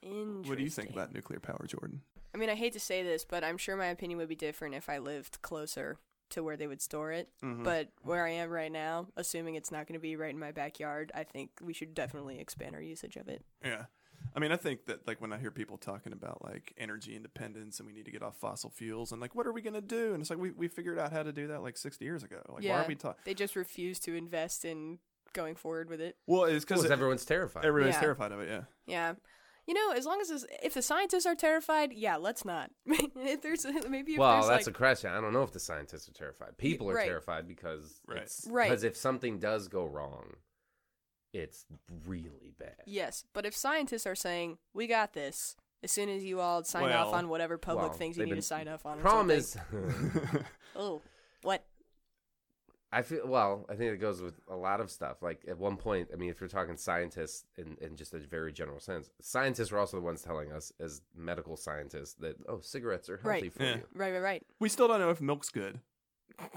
Interesting. what do you think about nuclear power, Jordan? I mean, I hate to say this, but I'm sure my opinion would be different if I lived closer to where they would store it. Mhm. But where I am right now, assuming it's not going to be right in my backyard, I think we should definitely expand our usage of it. Yeah. I mean, I think that like when I hear people talking about like energy independence and we need to get off fossil fuels and like what are we gonna do? And it's like we, we figured out how to do that like sixty years ago. Like why are we talking? They just refuse to invest in going forward with it. Well, it's because Because everyone's terrified. Everyone's Yeah. terrified of it. Yeah. Yeah. You know, as long as it's, if the scientists are terrified, yeah, let's not. if there's maybe if well, there's that's like a question. I don't know if the scientists are terrified. People are right. terrified because Right. it's Right. because if something does go wrong, it's really bad. yes, but if scientists are saying we got this, as soon as you all sign off on whatever public well, things you need been- to sign off on. or Problem is, oh, what? I feel well. I think it goes with a lot of stuff. Like at one point, I mean, if you're talking scientists in, in just a very general sense, scientists were also the ones telling us, as medical scientists, that oh, cigarettes are healthy Right. for Yeah. you. Right, right, right. we still don't know if milk's good.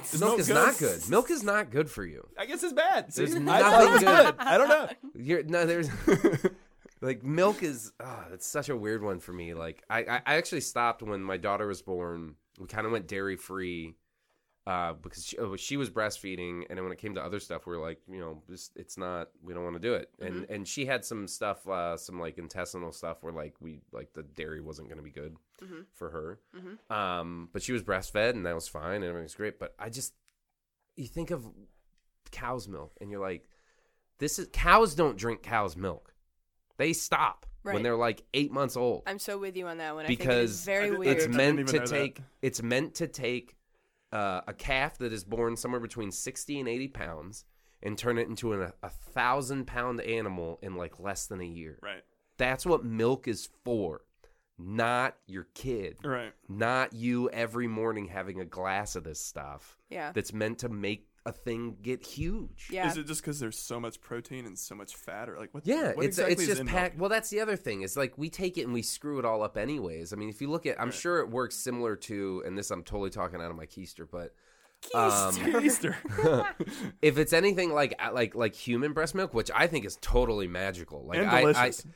Is Milk milk is good? not good. Milk is not good for you. I guess it's bad. There's I thought nothing good. I don't know. You're no, there's like milk is ah, oh, it's such a weird one for me. Like I, I, I actually stopped when my daughter was born. We kind of went dairy free uh, because she, oh, she was breastfeeding, and then when it came to other stuff, we are like, you know, just it's not. We don't want to do it. And and she had some stuff, uh, some like intestinal stuff, where like we like the dairy wasn't going to be good Mhm. for her. Mhm. Um, but she was breastfed, and that was fine, and everything was great. But I just you think of cow's milk, and you're like, this is cows don't drink cow's milk. They stop when they're like eight months old I'm so with you on that one. I think it is because very weird. it's meant to know that. take it's meant to take uh, a calf that is born somewhere between 60 and 80 pounds and turn it into an, a thousand pound animal in like less than a year Right. that's what milk is for not your kid Right. not you every morning having a glass of this stuff yeah. that's meant to make a thing get huge Yeah. Is it just because there's so much protein and so much fat, or like what? Yeah, what it's exactly it's just packed. Well, that's the other thing. Is like we take it and we screw it all up anyways. I mean, if you look at, I'm Right. sure it works similar to, and this I'm totally talking out of my keister, but um, if it's anything like uh, like like human breast milk, which I think is totally magical, like and I, delicious. I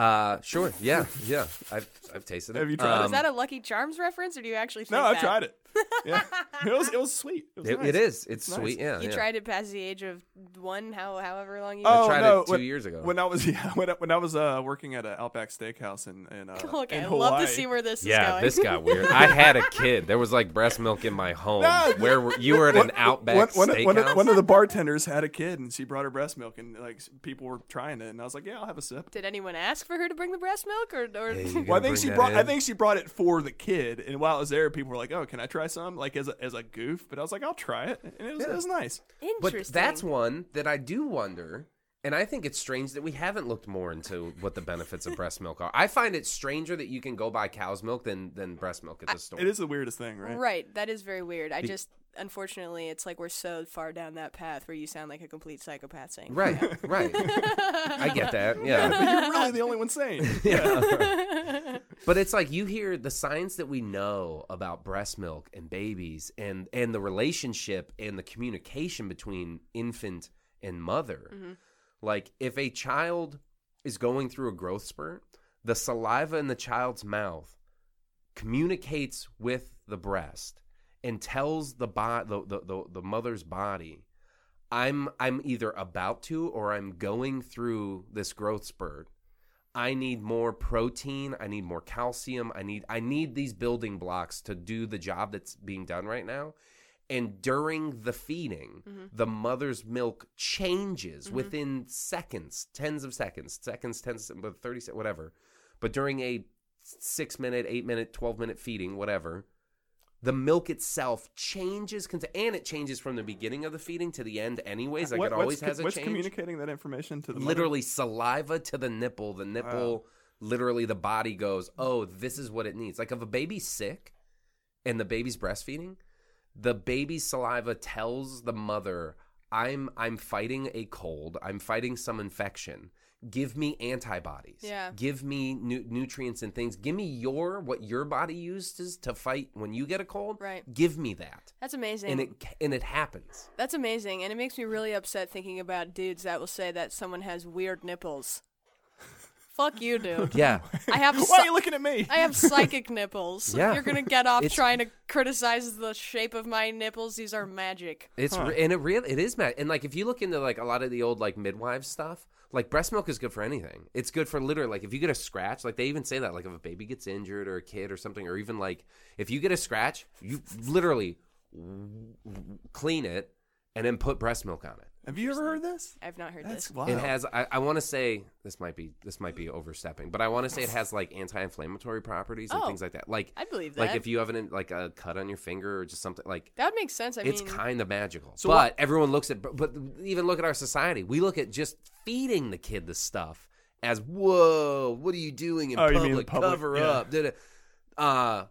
uh sure, yeah, yeah, I've I've tasted it. Have you tried it? is that a Lucky Charms reference, or do you actually think no, I've that? tried it. Yeah, it was it was sweet. It, was It, nice. it is. It's, It's sweet. nice. Yeah. You yeah. tried it past the age of one, how however long you. I Oh, tried no, it two when- years ago. When I was yeah, when I, when I was uh, working at an Outback Steakhouse in in, uh, okay, in I'd Hawaii. love to see where this is yeah, going. this got weird. I had a kid. There was like breast milk in my home. No, Where were, you were at an One- Outback one, one, steakhouse. one of, one of the bartenders had a kid, and she brought her breast milk, and like people were trying it, and I was like, "Yeah, I'll have a sip." Did anyone ask for her to bring the breast milk, or, or Hey, Well, I think she that brought. I think she brought it for the kid, and while I was there, people were like, "Oh, can I try some?" Like as a, as a goof, but I was like, "I'll try it," and it was, it was nice. But interesting? that's one that I do wonder, and I think it's strange that we haven't looked more into what the benefits of breast milk are. I find it stranger that you can go buy cow's milk than than breast milk at the store. It is the weirdest thing, right? right. That is very weird. I Be- just unfortunately, it's like we're so far down that path where you sound like a complete psychopath saying. Right, right. I get that. Yeah. But you're really the only one saying. But it's like you hear the science that we know about breast milk and babies and and the relationship and the communication between infant and mother. Mm-hmm. Like if a child is going through a growth spurt, the saliva in the child's mouth communicates with the breast and tells the bo- the, the, the, the mother's body I'm I'm either about to or I'm going through this growth spurt. I need more protein, I need more calcium, I need I need these building blocks to do the job that's being done right now. And during the feeding, mm-hmm. the mother's milk changes mm-hmm. within seconds, tens of seconds, seconds, tens, but 30 seconds, whatever. But during a six minute, eight minute, 12 minute feeding, whatever, the milk itself changes, and it changes from the beginning of the feeding to the end, anyways. Like What- it always has a what's change. communicating that information to the mother? literally saliva to the nipple. The nipple, literally, the body goes, "Oh, this is what it needs." Like if a baby's sick and the baby's breastfeeding, the baby's saliva tells the mother, "I'm I'm fighting a cold. I'm fighting some infection." Give me antibodies. Yeah. Give me nu- nutrients and things. Give me your what your body uses to fight when you get a cold. Right. Give me that, That's amazing. and it and it happens. That's amazing, and it makes me really upset thinking about dudes that will say that someone has weird nipples. Fuck you, dude. Yeah. I have Why are you looking at me? I have psychic nipples. Yeah. You're gonna get off It's- trying to criticize the shape of my nipples. These are magic. It's Huh. re- and it really it is mad. And like if you look into like a lot of the old like midwives stuff, like breast milk is good for anything. It's good for literally like if you get a scratch, like they even say that like if a baby gets injured or a kid or something, or even like if you get a scratch, you literally clean it and then put breast milk on it. Have you ever heard this? I've not heard That's this. wild. It has. I, I want to say this might be this might be overstepping, but I want to say it has like anti-inflammatory properties and Oh. things like that. Like I believe that. like if you have an like a cut on your finger or just something like that would make sense. I it's mean, kind of magical. So but what- everyone looks at, but, but even look at our society. We look at just feeding the kid this stuff as, whoa, what are you doing in Oh, you public? mean in public, Cover yeah. up. Da-da. Uh,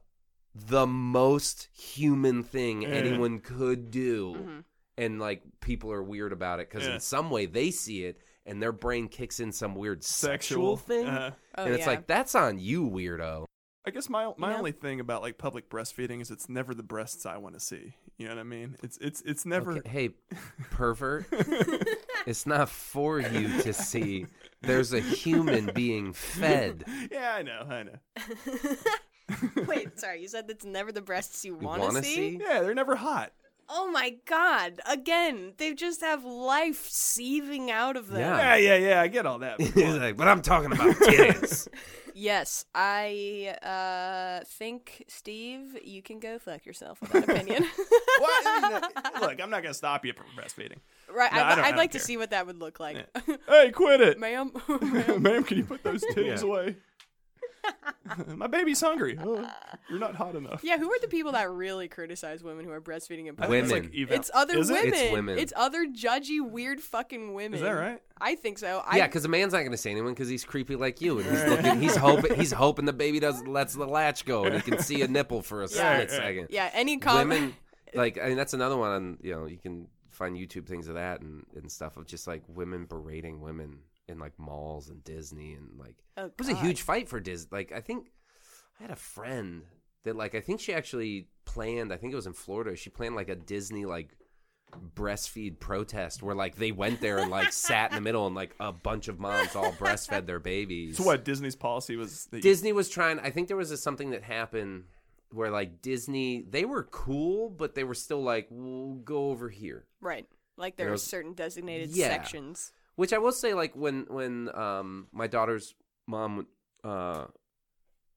the most human thing Yeah. anyone could do. And like people are weird about it because Yeah. in some way they see it and their brain kicks in some weird sexual, Sexual thing. Uh, oh, and it's yeah. like, that's on you, weirdo. I guess my my Yeah. only thing about like public breastfeeding is it's never the breasts I want to see. You know what I mean? It's it's it's never. Okay, hey, pervert. it's not for you to see. There's a human being fed. Yeah, I know, I know. Wait, sorry. You said that's never the breasts you You want want to to see? see? Yeah, they're never hot. Oh my god! Again, they just have life seething out of them. Yeah. Yeah, yeah, yeah. I get all that. He's like, but I'm talking about titties. Yes, I uh, think Steve, you can go fuck yourself with that opinion. Well, I mean, look, I'm not gonna stop you from breastfeeding. right? No, I I, don't- I I'd don't like to see what that would look like, Hey, quit it, ma'am. ma'am. ma'am. Can you put those titties Yeah. away? My baby's hungry. Oh, you're not hot enough. Yeah, who are the people that really criticize women who are breastfeeding and I think it's Women. like eval- It's other it? women. It's women. It's other judgy, weird fucking women. Is that right? I think so. I, yeah, because a man's not going to say anyone because he's creepy like you, and he's looking. He's hoping. He's hoping the baby does lets the latch go, and he can see a nipple for a Yeah. split Right, right. second. yeah, any comment. Women, like, I mean, that's another one. On, you know, you can find YouTube things of that and, and stuff of just like women berating women in like malls and Disney and like Oh, it was a huge fight for Disney. Like, I think I had a friend that like I think she actually planned. I think it was in Florida. She planned like a Disney like breastfeed protest where like they went there and like sat in the middle and like a bunch of moms all breastfed their babies. So what? Disney's policy was that you- Disney was trying. I think there was a, something that happened where like Disney, they were cool, but they were still like, "We'll go over here." Right. Like there There are certain designated Yeah. sections. Which I will say, like when when um my daughter's mom uh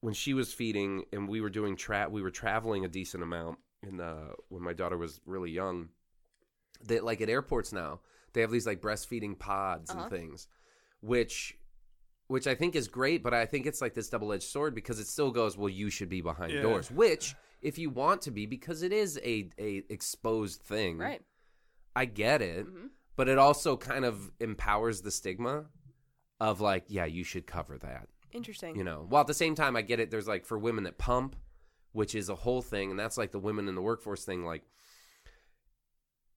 when she was feeding and we were doing tra- we were traveling a decent amount in uh when my daughter was really young. That like at airports now they have these like breastfeeding pods Uh-huh. and things, which which I think is great, but I think it's like this double edged sword because it still goes, well, you should be behind Yeah. doors, which if you want to be, because it is a a exposed thing, Right. I get it, Mhm. But it also kind of empowers the stigma of like, yeah, you should cover that, Interesting. you know. While at the same time, I get it. There's like for women that pump, which is a whole thing, and that's like the women in the workforce thing. Like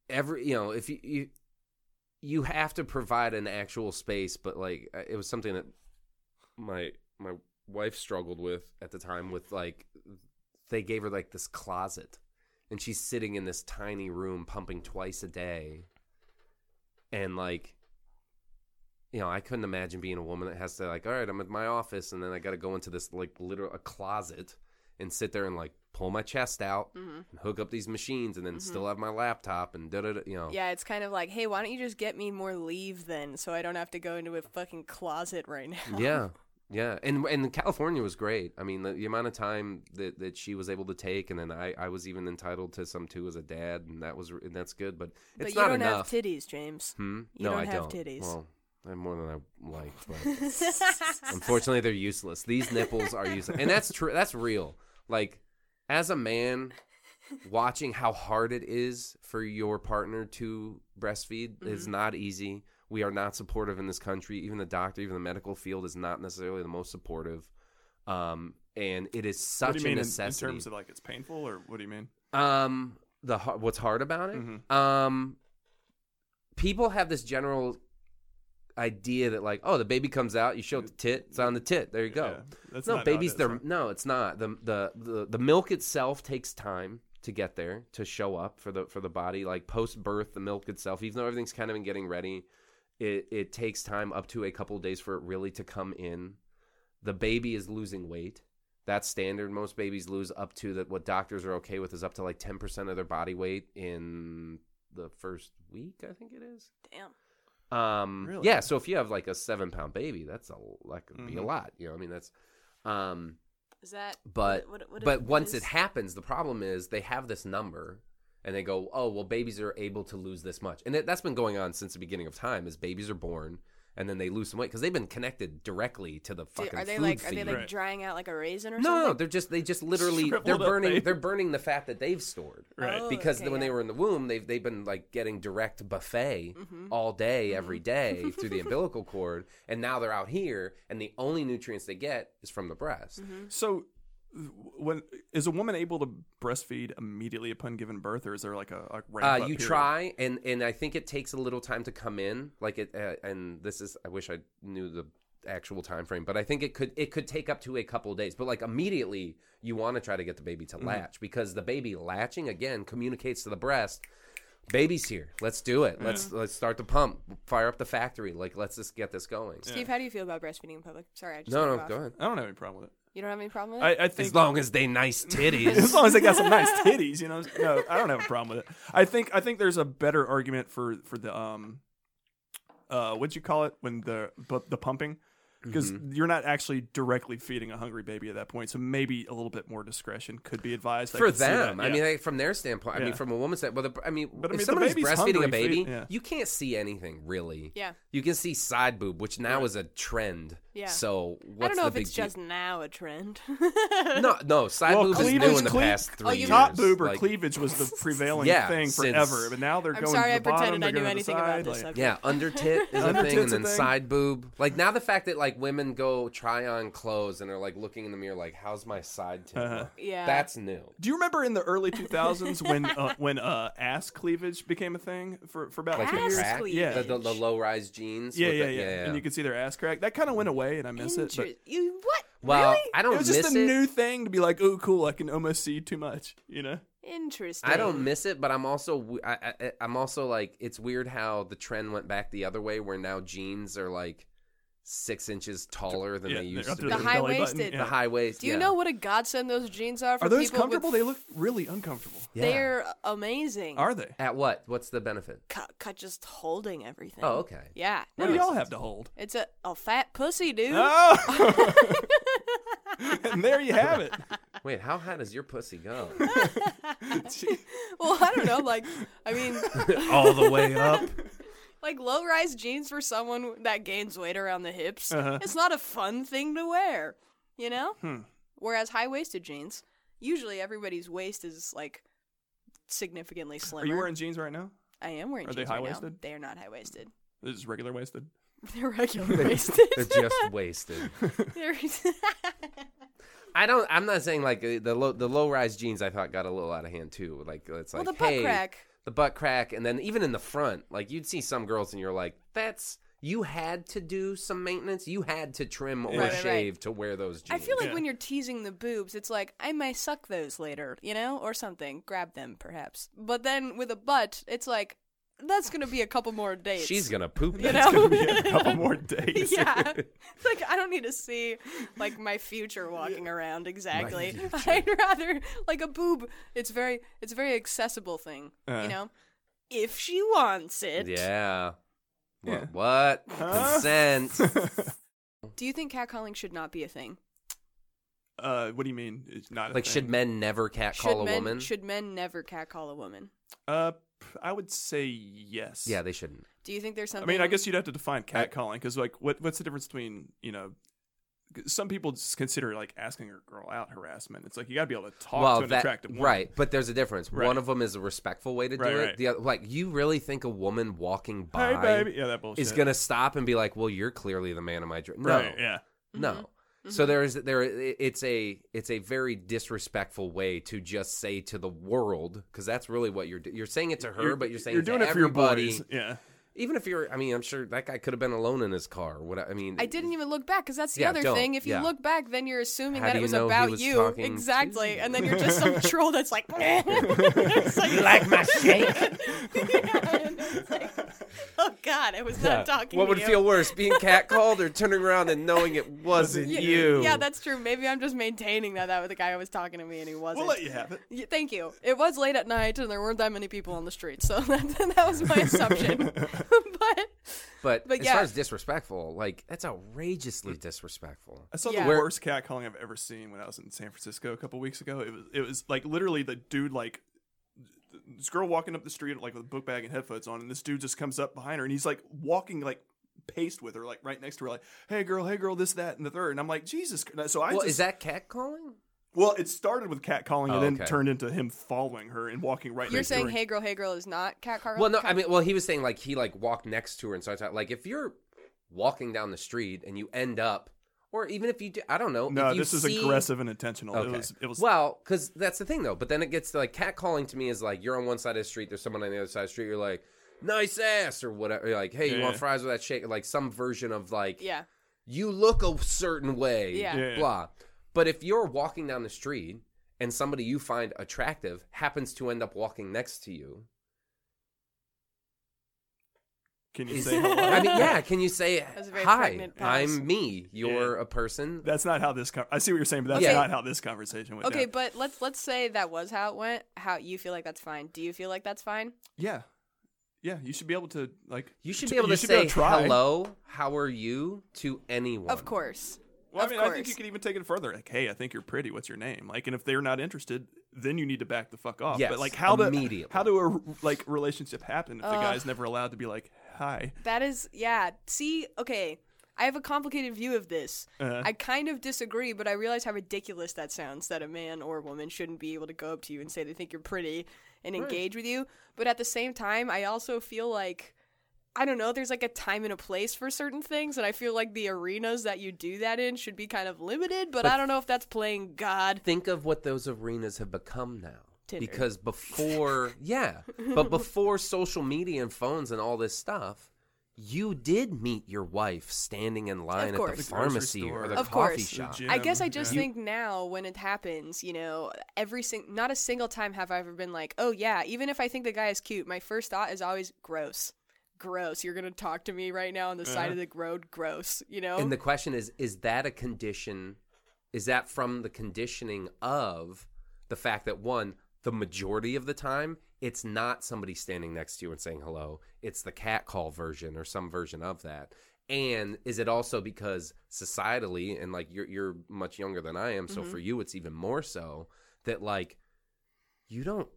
every, you know, if you you, you have to provide an actual space, but like uh, it was something that my my wife struggled with at the time. With like they gave her like this closet and she's sitting in this tiny room pumping twice a day and like you know i couldn't imagine being a woman that has to like all right i'm at my office and then i gotta go into this like literal a closet and sit there and like pull my chest out Mhm. and hook up these machines and then still have my laptop and da da da you know Yeah, it's kind of like, hey, why don't you just get me more leave then, so I don't have to go into a fucking closet right now. yeah yeah and and california was great i mean the, the amount of time that, that she was able to take and then I, I was even entitled to some too as a dad and that was and that's good but but you not don't enough have titties, James. Hmm? You no, don't I have don't. titties. Well, I have more than I like, but unfortunately, they're useless. These nipples are useless, and that's true. That's real. Like, as a man, watching how hard it is for your partner to breastfeed Mm-hmm. is not easy. We are not supportive in this country. Even the doctor, even the medical field, is not necessarily the most supportive. Um, and it is what such do you a mean in, in terms of like it's painful, or what do you mean? Um, the what's hard about it? Mhm. Um, people have this general idea that like, oh, the baby comes out, you show it the tit, it's on the tit, there you go. Yeah, that's no, it babies, they're no, it's not. The, the the the milk itself takes time to get there to show up for the for the body. Like post birth, the milk itself, even though everything's kind of in getting ready, it it takes time up to a couple days for it really to come in. The baby is losing weight. That's standard. Most babies lose up to that. What doctors are okay with is up to like ten percent of their body weight in the first week. I think it is. Damn. Um, Really? Yeah. So if you have like a seven pound baby, that's a that could be a Mhm. lot. You know, I mean that's. Um, Is that? but what, what, but what once is- it happens, the problem is they have this number, and they go, oh well, babies are able to lose this much, and it, that's been going on since the beginning of time. Is babies are born and then they lose some weight because they've been connected directly to the Do- fucking are they food like are they like Right. drying out like a raisin or no, something? no, they're just they just literally Shriveled they're burning baby. they're burning the fat that they've stored. Right. Oh, because okay, when they were in the womb, they've they've been like getting direct buffet Mhm. all day, every day through the umbilical cord, and now they're out here, and the only nutrients they get is from the breast. Mm-hmm. So, when is a woman able to breastfeed immediately upon giving birth, or is there like a, a ramp Uh, you period? try, and and I think it takes a little time to come in. Like it, uh, and this is I wish I knew the actual time frame, but I think it could it could take up to a couple of days. But like immediately, you want to try to get the baby Mm-hmm. to latch because the baby latching again communicates to the breast. baby's here. Let's do it. Let's let's start the pump. Fire up the factory. Like let's just get this going. Steve, how do you feel about breastfeeding in public? Sorry, I just No, cut you no, off. go ahead. I don't have any problem with it. You don't have any problem with it? I, I think As long as they nice titties. as long as they got some nice titties, you know. No, I don't have a problem with it. I think I think there's a better argument for for the um, uh, what'd you call it when the bu- the pumping? Because Mm-hmm. you're not actually directly feeding a hungry baby at that point, so maybe a little bit more discretion could be advised I for could that, them. I yeah. mean, like, from their standpoint. I mean, from a woman's standpoint. Well, the, I mean, But, I if mean, the someone is baby's breastfeeding a baby, feed- yeah. you can't see anything really. yeah. You can see side boob, which now is a trend. Yeah. So what's I don't know the if it's deal? just now a trend. no, no. Side Well, boob is cleavage- new in the cle- past three Oh, years. top boob or Like, cleavage was the prevailing Yeah, thing forever, but now they're I'm going sorry to I the bottom, pretended I they're knew going to the anything about this like- Yeah, under tit is a thing, and then side boob. Like now, the fact that like women go try on clothes and are like looking in the mirror, like, "How's my side tit?" Uh-huh. Yeah. that's new. Do you remember in the early 2000s when uh, when uh, ass cleavage became a thing for, for about Like two Ass years? crack. Yeah. the, the, the low rise jeans. Yeah, yeah, the- yeah, And you could see their ass crack. That kind of went away, and I miss it. But you what? Well, really? I don't it was miss just a it. new thing to be like, oh, cool, I can almost see too much, you know? Interesting. I don't miss it, but I'm also i i'm also like it's weird how the trend went back the other way, where now jeans are like six inches taller than Yeah, they used to to be. The their belly button, high-waisted. yeah. The high waist. Do you yeah. know what a godsend those jeans are for Are those people comfortable? with They look really uncomfortable. Yeah. They're amazing. Are they? At what? What's the benefit? cut, cut just holding everything. Oh, okay. Yeah. What no, do y'all have to hold? It's a, a fat pussy, dude. Oh! and there you have it. Wait, how high does your pussy go? well, I don't know. Like, I mean, All the way up. Like low rise jeans for someone that gains weight around the hips. Uh-huh. It's not a fun thing to wear, you know? Hmm. Whereas high waisted jeans, usually everybody's waist is like significantly slimmer. Are you wearing jeans right now? I am wearing Are they jeans right now. high-waisted? They are not high waisted. This is regular waisted. They're regular waisted. They're just wasted. They're- I don't. I'm not saying like the low, the low rise jeans. I thought got a little out of hand too. Like it's well, like the butt hey, crack. The butt crack, and then even in the front, like you'd see some girls, and you're like, that's you had to do some maintenance. You had to trim or Right, right, right. shave to wear those I feel like Yeah. when you're teasing the boobs, it's like I may suck those later, you know, or something. Grab them, perhaps. But then with a butt, it's like that's gonna be a couple more days. she's gonna poop. You that. know? Be a couple more days. yeah. It's like I don't need to see like my future walking around exactly. I'd rather like a boob. It's very it's a very accessible thing, Uh. you know. If she wants it. Yeah. What? Yeah. what? Huh? Consent. Do you think catcalling should not be a thing? uh, what do you mean? It's not a like, thing? should men never catcall should a men woman? should men never catcall a woman? Uh, p- I would say yes. Yeah, they shouldn't. Do you think there's something? I mean, I guess you'd have to define catcalling because, like, what what's the difference between you know? Some people just consider like asking a girl out harassment. It's like you got to be able to talk well, to an that attractive woman. right, but there's a difference. Right. One of them is a respectful way to do Right, it. right. The other, like, you really think a woman walking by Hey, baby. Yeah, that bullshit. is gonna stop and be like, "Well, you're clearly the man of my dream." No, Right. Yeah. no. Mm-hmm. So mm-hmm. there is there it's a it's a very disrespectful way to just say to the world because that's really what you're you're saying it to her, but you're saying you're doing to it for your buddies. Yeah. Even if you're, I mean, I'm sure that guy could have been alone in his car. What I mean, I didn't even look back because that's the Yeah, other don't. thing. If you Yeah. look back, then you're assuming How that do it was about was you. Exactly. And then you're just some troll that's like, it's like You like my shake? Yeah, and it's like, oh God, I was not talking what to would you. feel worse, being catcalled or turning around and knowing it wasn't yeah, you? Yeah, that's true. Maybe I'm just maintaining that that was the guy who was talking to me and he wasn't. We'll let you have it. Thank you. It was late at night and there weren't that many people on the street, so that, that was my assumption. but But, But as yeah. far as disrespectful, like that's outrageously disrespectful. I saw Yeah. the Where- worst catcalling I've ever seen when I was in San Francisco a couple weeks ago. It was it was like literally the dude like this girl walking up the street like with a book bag and headphones on, and this dude just comes up behind her and he's like walking like paced with her, like right next to her, like, "Hey girl, hey girl, this, that, and the third. And I'm like, Jesus. So I well, just is that catcalling? Well, it started with catcalling Oh, and then okay. turned into him following her and walking right. Next to the side. You're next to saying her. hey girl, hey girl is not cat car Well, no, I mean, well, he was saying like he like walked next to her and started talking. Like if you're walking down the street and you end up, or even if you do, I don't know. No, if you this is aggressive and intentional. Okay. It was. It was. well, because that's the thing though. But then it gets to like catcalling to me is like you're on one side of the street, there's someone on the other side of the street. You're like, nice ass or whatever. You're like, hey, you Yeah. want fries with that shake? Like some version of like, Yeah. you look a certain way. Yeah. Yeah. Blah. But if you're walking down the street and somebody you find attractive happens to end up walking next to you, Can you Is- say hello? I mean, yeah. Can you say That's a very hi? I'm me. You're Yeah. a person. That's not how this. Con- I see what you're saying, but that's Okay. not how this conversation went. Okay, down. but let's let's say that was how it went. How you feel like that's fine? Do you feel like that's fine? yeah, yeah. You should be able to like. You should be able to should say try. hello. How are you to anyone? Of course. Well, I Of mean, I think you course. could even take it further. Like, hey, I think you're pretty. What's your name? Like, and if they're not interested, then you need to back the fuck off. Yes, but like, how do how do a like relationship happen if the guy's never allowed to be like, hi? That is, yeah. See, okay. I have a complicated view of this. Uh, I kind of disagree, but I realize how ridiculous that sounds that a man or a woman shouldn't be able to go up to you and say they think you're pretty and Right. engage with you. But at the same time, I also feel like I don't know, there's like a time and a place for certain things, and I feel like the arenas that you do that in should be kind of limited, but, But- I don't know if that's playing God. Think of what those arenas have become now. Tinder. Because before, yeah, but before social media and phones and all this stuff, you did meet your wife standing in line at the. The grocery pharmacy or the Of coffee course. shop. Gym. I guess I just yeah. think now when it happens, you know, every sing not a single time have I ever been like, oh yeah, even if I think the guy is cute, my first thought is always gross, gross. You're gonna talk to me right now on the side Uh-huh. of the road, gross. You know, And the question is is that a condition is that from the conditioning of the fact that one the majority of the time it's not somebody standing next to you and saying hello it's the cat call version or some version of that and is it also because societally and like you're you're much younger than I am so Mhm. for you it's even more so that like you don't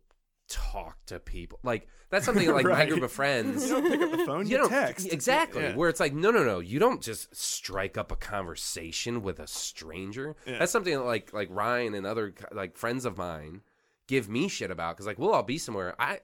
talk to people. Like that's something like my group of friends. You don't pick up the phone. You, you don't text. Exactly. Yeah. where it's like no no no. You don't just strike up a conversation with a stranger. Yeah. that's something that like like ryan and other like friends of mine give me shit about because like we'll all be somewhere. I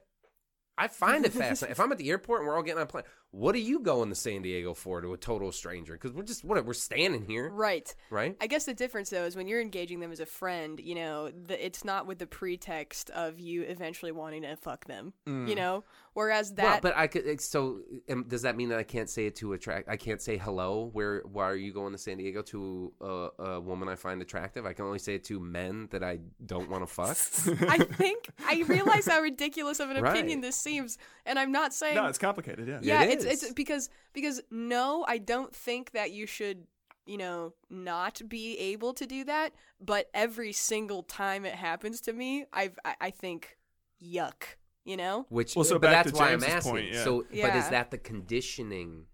i find it fascinating. If i'm at the airport and we're all getting on a plane what are you going to san diego for to a total stranger because we're just what we're standing here right. right I guess the difference though is when you're engaging them as a friend, you know, the, it's not with the pretext of you eventually wanting to fuck them. Mm. You know, whereas that well, but I could. it's- So, um, does that mean that I can't say it to attract? I can't say hello. Where? Why are you going to San Diego to a, a woman I find attractive? I can only say it to men that I don't want to fuck. I think I realize how ridiculous of an opinion this seems, and I'm not saying No, it's complicated. Yeah. yeah, It it's it's is. because because no, I don't think that you should you know not be able to do that. But every single time it happens to me, I've I, I think yuck. You know, Which, Well, so but that's to why I'm asking. point, yeah. So, but is that the conditioning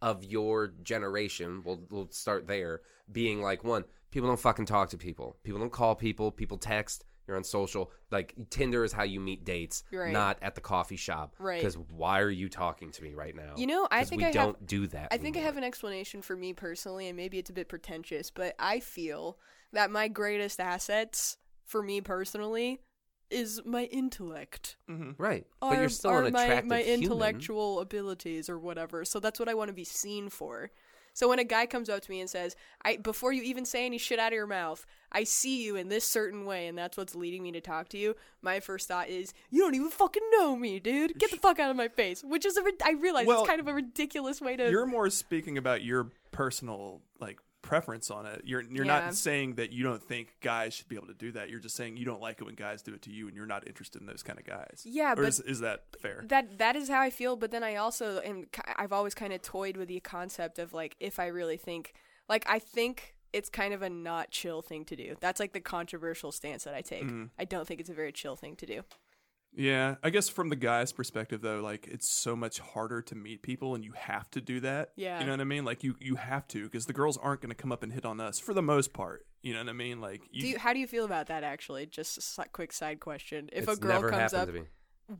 of your generation? We'll we'll start there. Being like one, people don't fucking talk to people. People don't call people. People text. You're on social. Like Tinder is how you meet dates, Right. not at the coffee shop. Right. Because why are you talking to me right now? you know, I 'Cause think we I don't do that. I think I have an explanation for me personally, and maybe it's a bit pretentious, but I feel that my greatest assets for me personally is my intellect. hmm Right, Are, but you're still are an my, attractive my human. intellectual abilities or whatever. So that's what I want to be seen for. So when a guy comes up to me and says, "I before you even say any shit out of your mouth, I see you in this certain way, and that's what's leading me to talk to you," my first thought is, "You don't even fucking know me, dude. Get the fuck out of my face." Which is a I realize Well, it's kind of a ridiculous way to. You're more speaking about your personal like preference on it. You're you're Yeah. not saying that you don't think guys should be able to do that. You're just saying you don't like it when guys do it to you, and you're not interested in those kind of guys. Yeah, or but is, is that fair? that that is how I feel. But then I also am. I've always kind of toyed with the concept of like if I really think, like I think it's kind of a not chill thing to do. That's like the controversial stance that I take. Mhm. I don't think it's a very chill thing to do. Yeah, I guess from the guy's perspective though, like it's so much harder to meet people, and you have to do that. Yeah. you know what I mean. Like you you have to because the girls aren't going to come up and hit on us for the most part. You know what I mean? Like you, Do you, how do you feel about that? Actually, just a quick side question: If it's a girl never comes up, to me.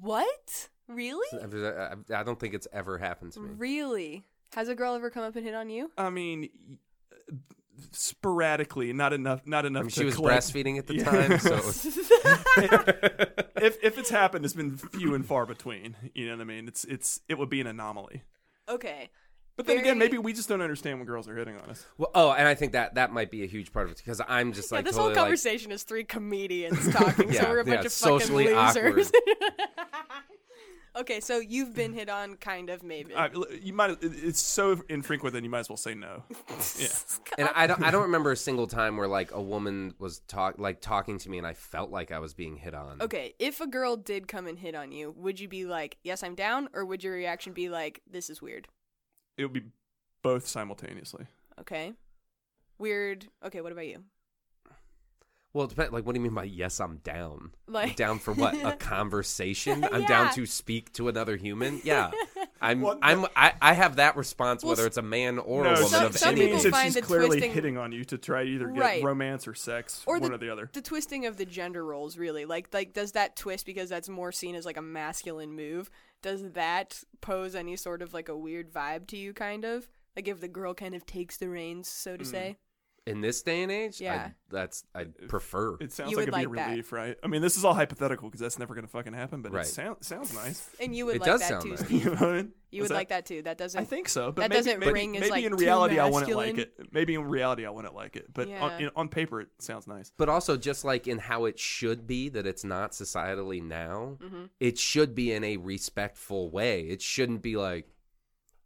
what? Really? I, I- I don't think it's ever happened to me. Really? Has a girl ever come up and hit on you? I mean, y- sporadically, not enough, not I enough. mean, to she was collect- breastfeeding at the Yeah. time, so if if it's happened, it's been few and far between. You know what I mean? It's it's it would be an anomaly. okay. But then again, maybe we just don't understand when girls are hitting on us. Well, oh, and I think that that might be a huge part of it because I'm just yeah, like this totally whole like, conversation is three comedians talking, Yeah, so we're a bunch yeah, of fucking losers. okay, so you've been hit on, kind of, maybe. I, you might. It's so infrequent that you might as well say no. Yeah. and I don't I don't remember a single time where like a woman was talk like talking to me and I felt like I was being hit on. Okay, if a girl did come and hit on you, would you be like, "Yes, I'm down," or would your reaction be like, "This is weird"? It would be both simultaneously. Okay, weird. Okay, what about you? Well, it depends. Like, what do you mean by yes? I'm down. Like- down for what? A conversation? I'm Yeah. down to speak to another human. Yeah, I'm. Well, I'm. I, I have that response Well, whether it's a man or no, a woman some- of some any people age. that find she's the clearly twisting- hitting on you to try to either get Right. romance or sex, Or one the- or the other. The twisting of the gender roles, really. Like, like, does that twist because that's more seen as like a masculine move? Does that pose any sort of like a weird vibe to you, kind of? Like if the girl kind of takes the reins, so Mm. to say. In this day and age. Yeah. I, that's I prefer. It sounds You like it'd be like a that. relief, right? I mean, this is all hypothetical because that's never going to fucking happen, but Right. it sound, sounds nice. And you would It like does that sound too, nice. You know I mean? You would that? like that too. That doesn't. I think so, but That maybe, doesn't maybe, ring as, maybe like, in too reality I wouldn't like it. Maybe in reality I wouldn't like it, but Yeah. on, in, on paper it sounds nice. but also just like in how it should be that it's not societally now Mm-hmm. it should be in a respectful way it shouldn't be like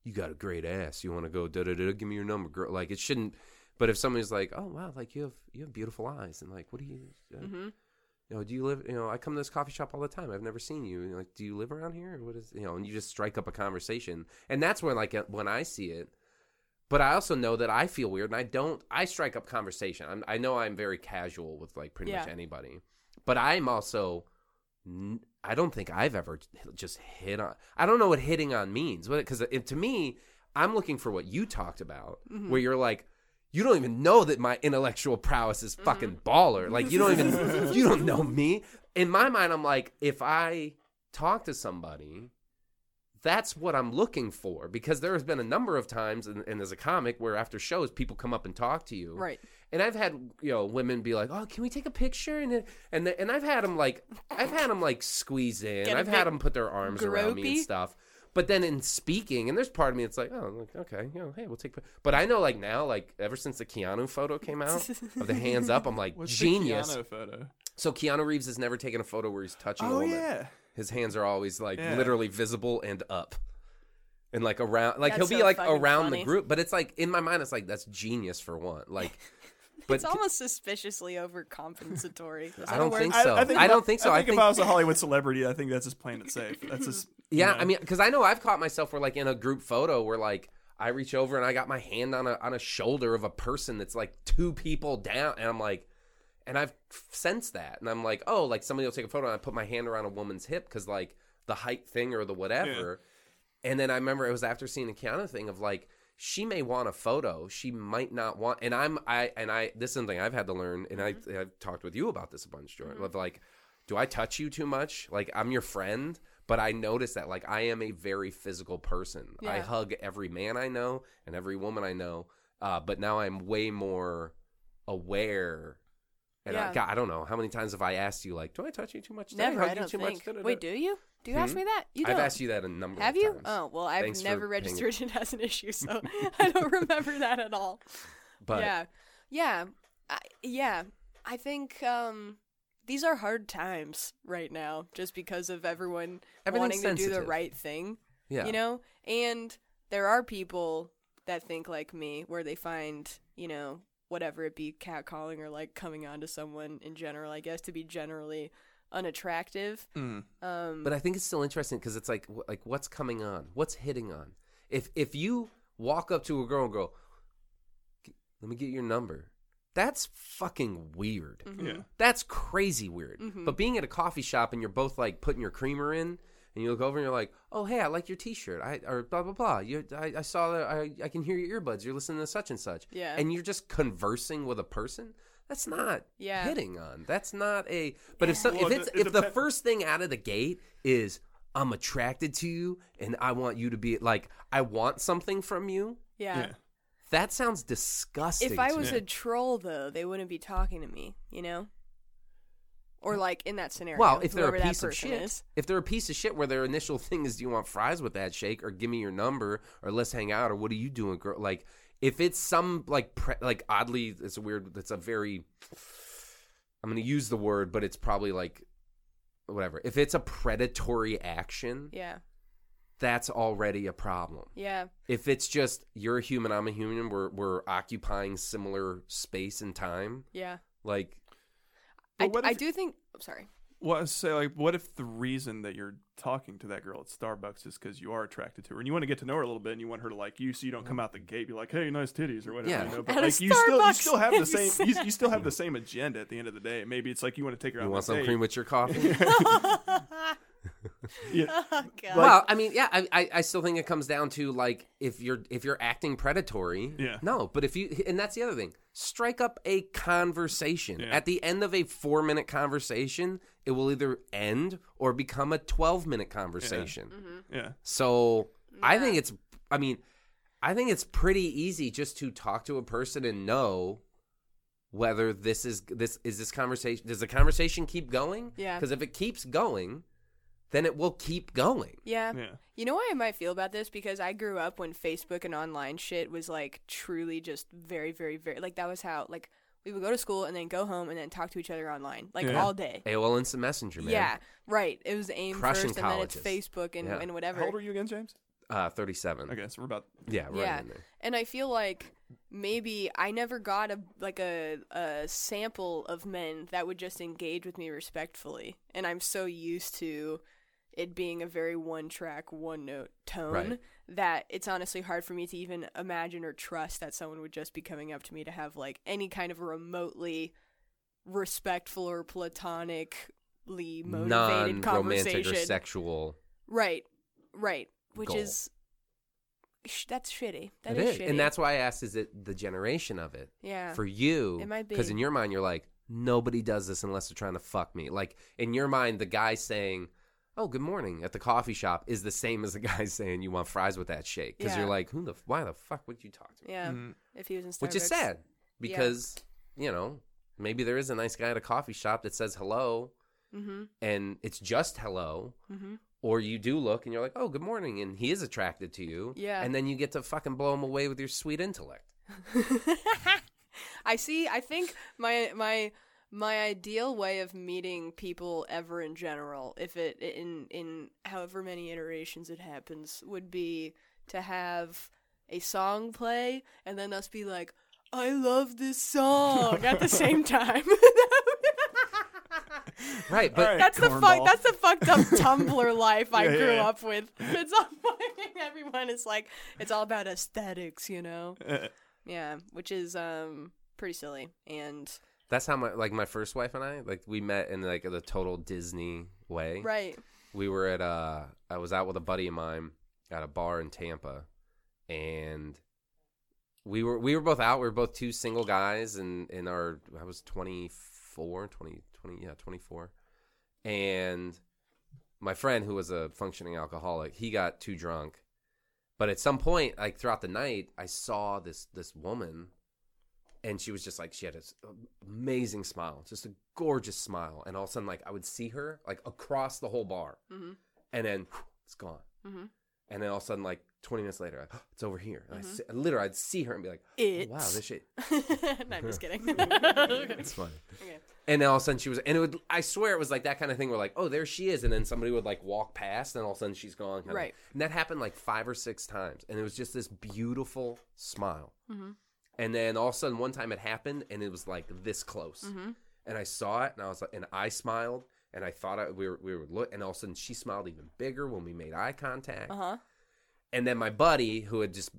you got a great ass you want to go da da da give me your number girl like it shouldn't but if somebody's like oh wow like you have you have beautiful eyes and like what do you uh, Mm-hmm. you know do you live you know i come to this coffee shop all the time. I've never seen you. And, like do you live around here? Or what is you know and you just strike up a conversation. And that's when like uh, when i see it. But i also know that i feel weird and i don't i strike up conversation. I'm, i know i'm very casual with like pretty much anybody. But i'm also n- i don't think i've ever just hit on i don't know what hitting on means. Because to me i'm looking for what you talked about Mm-hmm. where you're like you don't even know that my intellectual prowess is fucking baller. Like you don't even you don't know me. In my mind, I'm like, if I talk to somebody, that's what I'm looking for. Because there has been a number of times, and, and as a comic, where after shows, people come up and talk to you, Right. and I've had you know women be like, "Oh, can we take a picture?" And then- and and I've had them like I've had them like squeeze in. I've had them put their arms around me and stuff. But then in speaking, and there's part of me it's like, oh, okay, you know, hey, we'll take. But I know like now, like ever since the Keanu photo came out of the hands up, I'm like What's genius. the Keanu photo? So Keanu Reeves has never taken a photo where he's touching a Oh woman. yeah. His hands are always like Yeah. literally visible and up. And like around, like That's he'll be like around funny. the group, but it's like in my mind, it's like that's genius for one. Like, but it's almost suspiciously overcompensatory. Is I don't think so. I if don't think so. I I think, think- if I was a Hollywood celebrity, I think that's just playing it safe. That's just Yeah, know. I mean, because I know I've caught myself where, like, in a group photo, where like I reach over and I got my hand on a on a shoulder of a person that's like two people down, and I'm like, and I've sensed that, and I'm like, oh, like somebody will take a photo, and I put my hand around a woman's hip because like the height thing or the whatever, and then I remember it was after seeing the Keanu thing of like. She may want a photo. She might not want, and I'm I and I. This is something I've had to learn, and I I've talked with you about this a bunch, Jordan. Of like, do I touch you too much? Like I'm your friend, but I notice that like I am a very physical person. I hug every man I know and every woman I know. Uh, but now I'm way more aware. And I, God, I don't know how many times have I asked you like, do I touch you too much? Did Never. hug I you too think. much? Da-da-da. Wait, do you? Do you ask Hmm? me that? You I've asked you that a number Have of you? times. Oh well, I've Thanks for never paying- registered it as an issue, so I don't remember that at all. But yeah, yeah, I, yeah. I think um, these are hard times right now, just because of everyone Everything's wanting to do the sensitive. right thing. yeah. You know, and there are people that think like me, where they find you know whatever it be catcalling or like coming on to someone in general. I guess to be generally unattractive. Mm. Um, But I think it's still interesting because it's like like what's coming on, what's hitting on. If if you walk up to a girl and go, "Let me get your number," that's fucking weird. Mm-hmm. Yeah. That's crazy weird. But being at a coffee shop and you're both like putting your creamer in, and you look over and you're like, "Oh, hey, I like your T-shirt," I or blah blah blah. You, I, I saw that. I, I can hear your earbuds. You're listening to such and such. Yeah. And you're just conversing with a person. That's not Yeah. hitting on. That's not a. But if some, Well, if it- it's it if the depen- first thing out of the gate is I'm attracted to you and I want you to be like I want something from you. yeah. Yeah. That sounds disgusting. If I was me. a troll, though, they wouldn't be talking to me, you know? or like in that scenario. Well, if they're a that piece of person shit, is. if they're a piece of shit, where their initial thing is, "Do you want fries with that shake?" or "Give me your number," or "Let's hang out," or "What are you doing, girl?" Like, if it's some like pre- like oddly, it's a weird. It's a very. I'm going to use the word, but it's probably like whatever. If it's a predatory action, Yeah, that's already a problem. yeah, If it's just you're a human, I'm a human, we're we're occupying similar space and time, yeah. like I, I do think. I'm sorry. Well, I say like, what if the reason that you're talking to that girl at Starbucks is because you are attracted to her and you want to get to know her a little bit and you want her to like you, so you don't come out the gate be like, "Hey, nice titties" or whatever. Yeah. You know? But At a like, you still you still have the same you, you still have the same agenda at the end of the day. Maybe it's like you want to take her out you on want some date. cream with your coffee. Yeah. Oh, God. well, I mean, yeah, I, I I still think it comes down to like if you're if you're acting predatory, Yeah. no. But if you and that's the other thing, strike up a conversation. Yeah. At the end of a four minute conversation, it will either end or become a twelve minute conversation. Mm-hmm. Yeah. So I think it's, I mean, I think it's pretty easy just to talk to a person and know whether this is this is this conversation does the conversation keep going? Yeah. Because if it keeps going, then it will keep going. yeah. Yeah. You know why I might feel about this? Because I grew up when Facebook and online shit was like truly just very, very, very like that was how like we would go to school and then go home and then talk to each other online like Yeah. all day. AOL Instant Messenger, man. Yeah, right. It was AIM Crushing first, and then it's. Facebook and, Yeah. and whatever. How old are you again, James? Uh, 37. Okay, so we're about Yeah, right Yeah. in there. And I feel like maybe I never got a like a a sample of men that would just engage with me respectfully, and I'm so used to it being a very one track, one note tone Right. that it's honestly hard for me to even imagine or trust that someone would just be coming up to me to have like any kind of remotely respectful or platonically motivated Non-romantic conversation. or sexual. Right, right. Which goal. is that's shitty. That is is, shitty. and that's why I asked: Is it the generation of it yeah. for you? It might because in your mind you're like, nobody does this unless they're trying to fuck me. Like in your mind, the guy saying, "Oh, good morning" at the coffee shop is the same as the guy saying, "You want fries with that shake?" Because Yeah. you're like, "Who the? Why the fuck would you talk to me?" yeah. Mhm. If he was in Starbucks. Which is sad because you know maybe there is a nice guy at a coffee shop that says hello Mm-hmm. and it's just hello. Mm-hmm. Or you do look and you're like, oh, good morning. And he is attracted to you. Yeah. And then you get to fucking blow him away with your sweet intellect. I see. I think my my my ideal way of meeting people ever in general, if it in in however many iterations it happens, would be to have a song play and then us be like, "I love this song" at the same time. Right. But All right, That's the fuck. That's the fucked up Tumblr life I Yeah, yeah, grew yeah. up with. It's all everyone is like, it's all about aesthetics, you know. Uh, Yeah, which is um pretty silly. And that's how my, like, my first wife and I, like, we met in, like, the total Disney way. right, We were at, uh, I was out with a buddy of mine at a bar in Tampa. And we were, we were both out. We were both two single guys. And in our, I was 24, 20, 20, yeah, 24. And my friend who was a functioning alcoholic, he got too drunk. But at some point, like throughout the night, I saw this this woman, and she was just like she had this amazing smile, just a gorgeous smile. And all of a sudden, like I would see her like across the whole bar, hmm and then it's gone. hmm And then all of a sudden, like twenty minutes later, like, it's over here. And I Mhm. see, literally, I'd see her and be like, it. "Wow, this shit." no, I'm just kidding. It's funny. Okay. And then all of a sudden she was, and it would, I swear it was like that kind of thing where like, oh, there she is. And then somebody would like walk past and all of a sudden she's gone. Right. And that happened like five or six times. And it was just this beautiful smile. And then all of a sudden one time it happened and it was like this close. hmm And I saw it and I was like, and I smiled and I thought I, we were, we would look and all of a sudden she smiled even bigger when we made eye contact. Uh huh. And then my buddy, who had just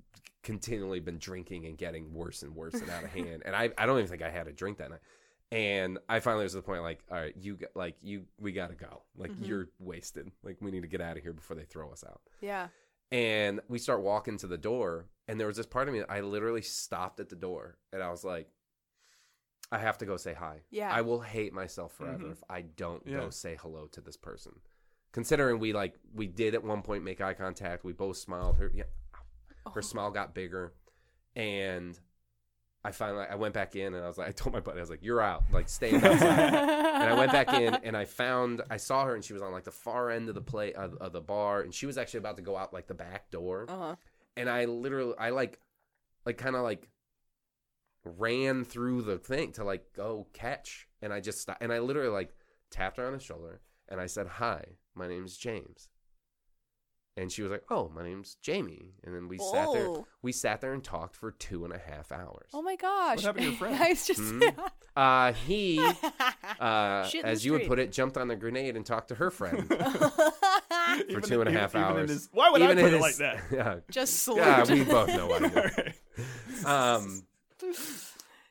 continually been drinking and getting worse and worse and out of hand, and I, I don't even think I had a drink that night. And I finally was to the point like, all right, you got- like you, we gotta go. Like Mhm. you're wasted. Like we need to get out of here before they throw us out. Yeah. And we start walking to the door, and there was this part of me that I literally stopped at the door, and I was like, I have to go say hi. Yeah. I will hate myself forever Mhm. if I don't Yeah. go say hello to this person. Considering we like we did at one point make eye contact, we both smiled. Her yeah, her Oh. smile got bigger, and I finally I went back in and I was like I told my buddy I was like you're out like stay outside and I went back in and I found I saw her and she was on like the far end of the play of, of the bar and she was actually about to go out like the back door Uh-huh. And I literally I like like kind of like ran through the thing to like go catch and I just stopped and I literally like tapped her on the shoulder and I said hi my name's James and she was like oh my name's Jamie and then we sat there Oh. we sat there and talked for two and a half hours Oh my gosh. What happened to your friend? I was just Hmm? uh he uh Shit in the as you would street. put it jumped on the grenade and talked to her friend for for two and a half hours why would Even I put in it like his- that? yeah just yeah slurred. we both know what I mean. Alright. um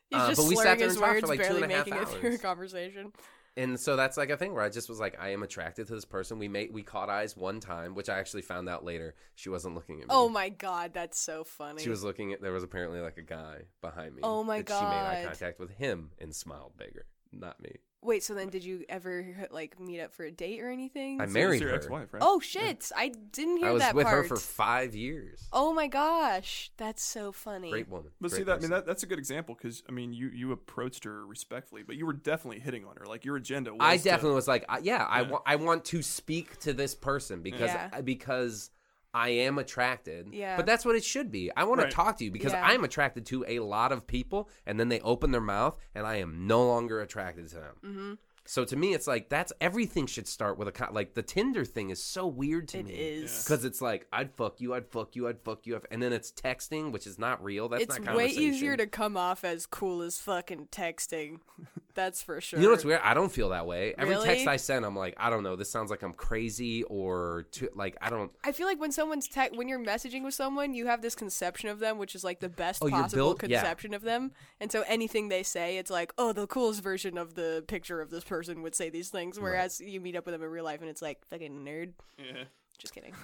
He's Uh, just but we slurring sat there his and talked words, for, like, two barely and a half making it through a hours. conversation. And so that's like a thing where I just was like, I am attracted to this person. We made we caught eyes one time, which I actually found out later. She wasn't looking at me. Oh my god, that's so funny. She was looking at. There was apparently like a guy behind me. Oh my that She made eye contact with him and smiled bigger, not me. Wait, so then did you ever like meet up for a date or anything? I So married your her. ex-wife, right? Oh shit! I didn't hear I was that with part. her for five years. oh my gosh, that's so funny. Great woman. But Great see that I mean person. that that's a good example because I mean you you approached her respectfully, but you were definitely hitting on her. Like your agenda was I to- definitely was like, I- yeah, I Yeah. wa- I want to speak to this person because Yeah. because I am attracted. Yeah. But that's what it should be. I want Right. to talk to you because Yeah. I'm attracted to a lot of people, and then they open their mouth, and I am no longer attracted to them. Mm-hmm. So to me, it's like that's everything should start with a co- like the Tinder thing is so weird to It me. is. Because it's like I'd fuck you, I'd fuck you, I'd fuck you, and then it's texting, which is not real. That's It's not way conversation. easier to come off as cool as fucking texting. That's for sure. You know what's weird? I don't feel that way. Every Really? text I send, I'm like, I don't know. This sounds like I'm crazy or too, like I don't. I feel like when someone's te- when you're messaging with someone, you have this conception of them, which is like the best Oh, you're possible built- yeah. conception of them. And so anything they say, it's like, oh, the coolest version of the picture of this person would say these things. Whereas you meet up with them in real life, and it's like fucking nerd. Yeah. Just kidding,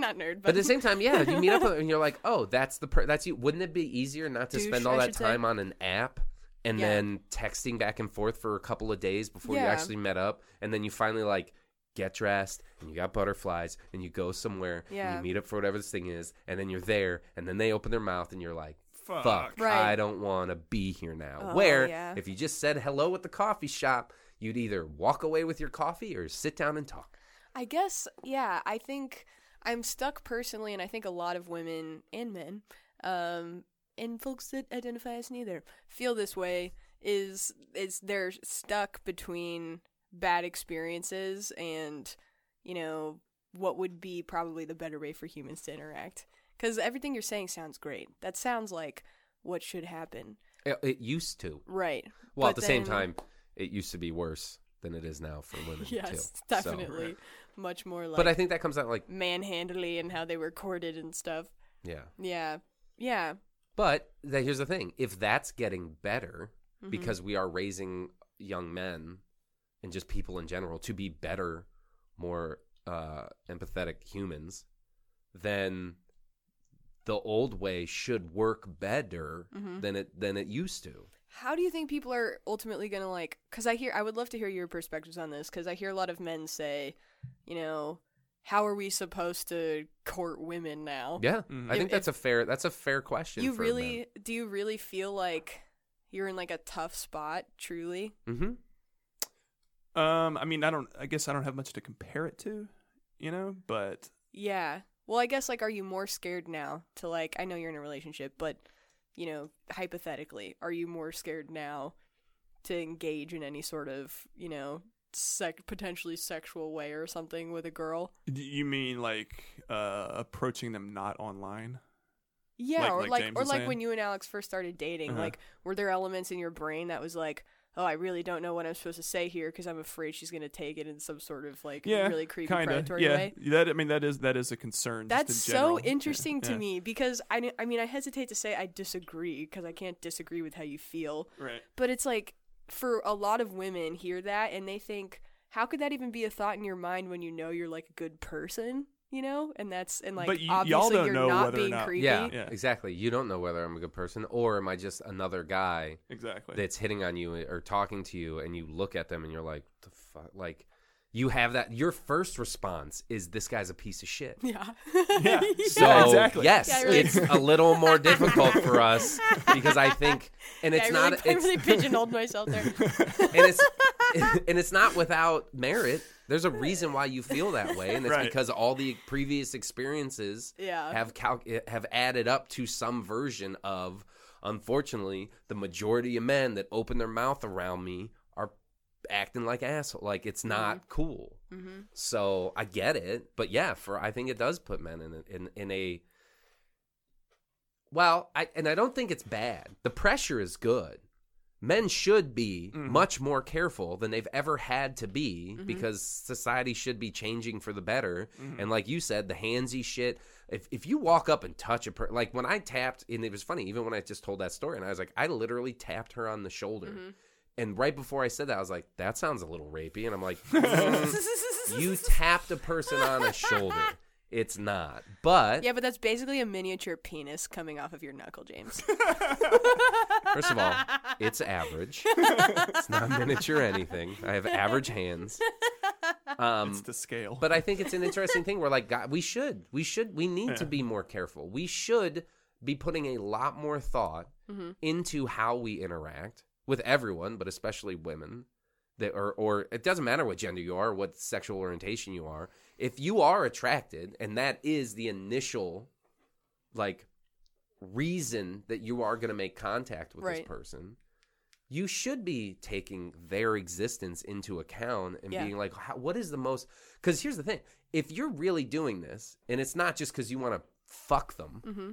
not nerd, But but at the same time, yeah, you meet up with and you're like, oh, that's the per- that's you. Wouldn't it be easier not to Douche, spend all I that should say. time on an app and Yeah. then texting back and forth for a couple of days before you actually met up, and then you finally like get dressed and you got butterflies and you go somewhere and you meet up for whatever this thing is, and then you're there, and then they open their mouth and you're like. Fuck. Fuck, Right. I don't want to be here now. Oh, Where, yeah. if you just said hello at the coffee shop, you'd either walk away with your coffee or sit down and talk. I guess, yeah, I think I'm stuck personally, and I think a lot of women and men, um, and folks that identify as neither, feel this way. Is is they're stuck between bad experiences and you know what would be probably the better way for humans to interact? Because everything you're saying sounds great. That sounds like what should happen, It, it used to. right? Well, But at the same time, it used to be worse than it is now for women yes, too. So- definitely, much more like but I think that comes out like manhandly and how they were courted and stuff. yeah. Yeah. Yeah. But here's the thing: if that's getting better Mhm. because we are raising young men and just people in general to be better, more uh, empathetic humans, then the old way should work better Mhm. than it than it used to. How do you think people are ultimately going to like cuz I hear I would love to hear your perspectives on this cuz I hear a lot of men say, you know, how are we supposed to court women now? Yeah, Mhm. I If- think that's a fair that's a fair question. You for really do you really feel like you're in like a tough spot truly? hmm Um, I mean, I don't. I guess I don't have much to compare it to, you know. But Yeah. Well, I guess like are you more scared now to like I know you're in a relationship, but you know, hypothetically, are you more scared now to engage in any sort of, you know, sec- potentially sexual way or something with a girl? you mean like uh, approaching them not online? Yeah, Like- or like like or like saying? when you and Alex first started dating, Uh-huh. like were there elements in your brain that was like, "Oh, I really don't know what I'm supposed to say here because I'm afraid she's going to take it in some sort of like Yeah, really creepy kind of. predatory Yeah, way?" that. I mean, that is that is a concern. That's in so interesting to Yeah. me because I, I mean I hesitate to say I disagree because I can't disagree with how you feel, Right. but it's like for a lot of women hear that and they think how could that even be a thought in your mind when you know you're like a good person, you know? And that's and like But y- obviously y'all don't you're know not whether or being not- creepy. Yeah, Yeah. exactly. You don't know whether I'm a good person or am I just another guy Exactly. that's hitting on you or talking to you, and you look at them and you're like, the fuck, like, you have that. Your first response is, "This guy's a piece of shit." Yeah. Yeah. So Yeah, exactly. yes, Yeah, I really- it's a little more difficult for us because I think, and Yeah, it's I not, really, I it's, really pigeonholed myself there. and it's, and it's not without merit. There's a reason why you feel that way, and it's Right. because all the previous experiences Yeah. have cal- have added up to some version of. Unfortunately, the majority of men that open their mouth around me are acting like asshole. Like it's not cool. hmm So I get it, but yeah, for I think it does put men in a, in in a well, I and I don't think it's bad. The pressure is good. Men should be mm-hmm. much more careful than they've ever had to be mm-hmm. because society should be changing for the better. Mm-hmm. And like you said, the handsy shit. If if you walk up and touch a person, like when I tapped, and it was funny, even when I just told that story, and I was like, I literally tapped her on the shoulder. And right before I said that, I was like, that sounds a little rapey. And I'm like, "Mm, you tapped a person on a shoulder. It's not. But Yeah, but that's basically a miniature penis coming off of your knuckle, James. first of all, it's average. It's not miniature anything. I have average hands. Um, it's the scale. but I think it's an interesting thing where like God, we should, we should, we need to be more careful. We should be putting a lot more thought into how we interact with everyone, but especially women. That or or it doesn't matter what gender you are, what sexual orientation you are. If you are attracted, and that is the initial, like, reason that you are going to make contact with this person, you should be taking their existence into account and Yeah. being like, how, what is the most? Because here's the thing: if you're really doing this, and it's not just because you want to fuck them, hmm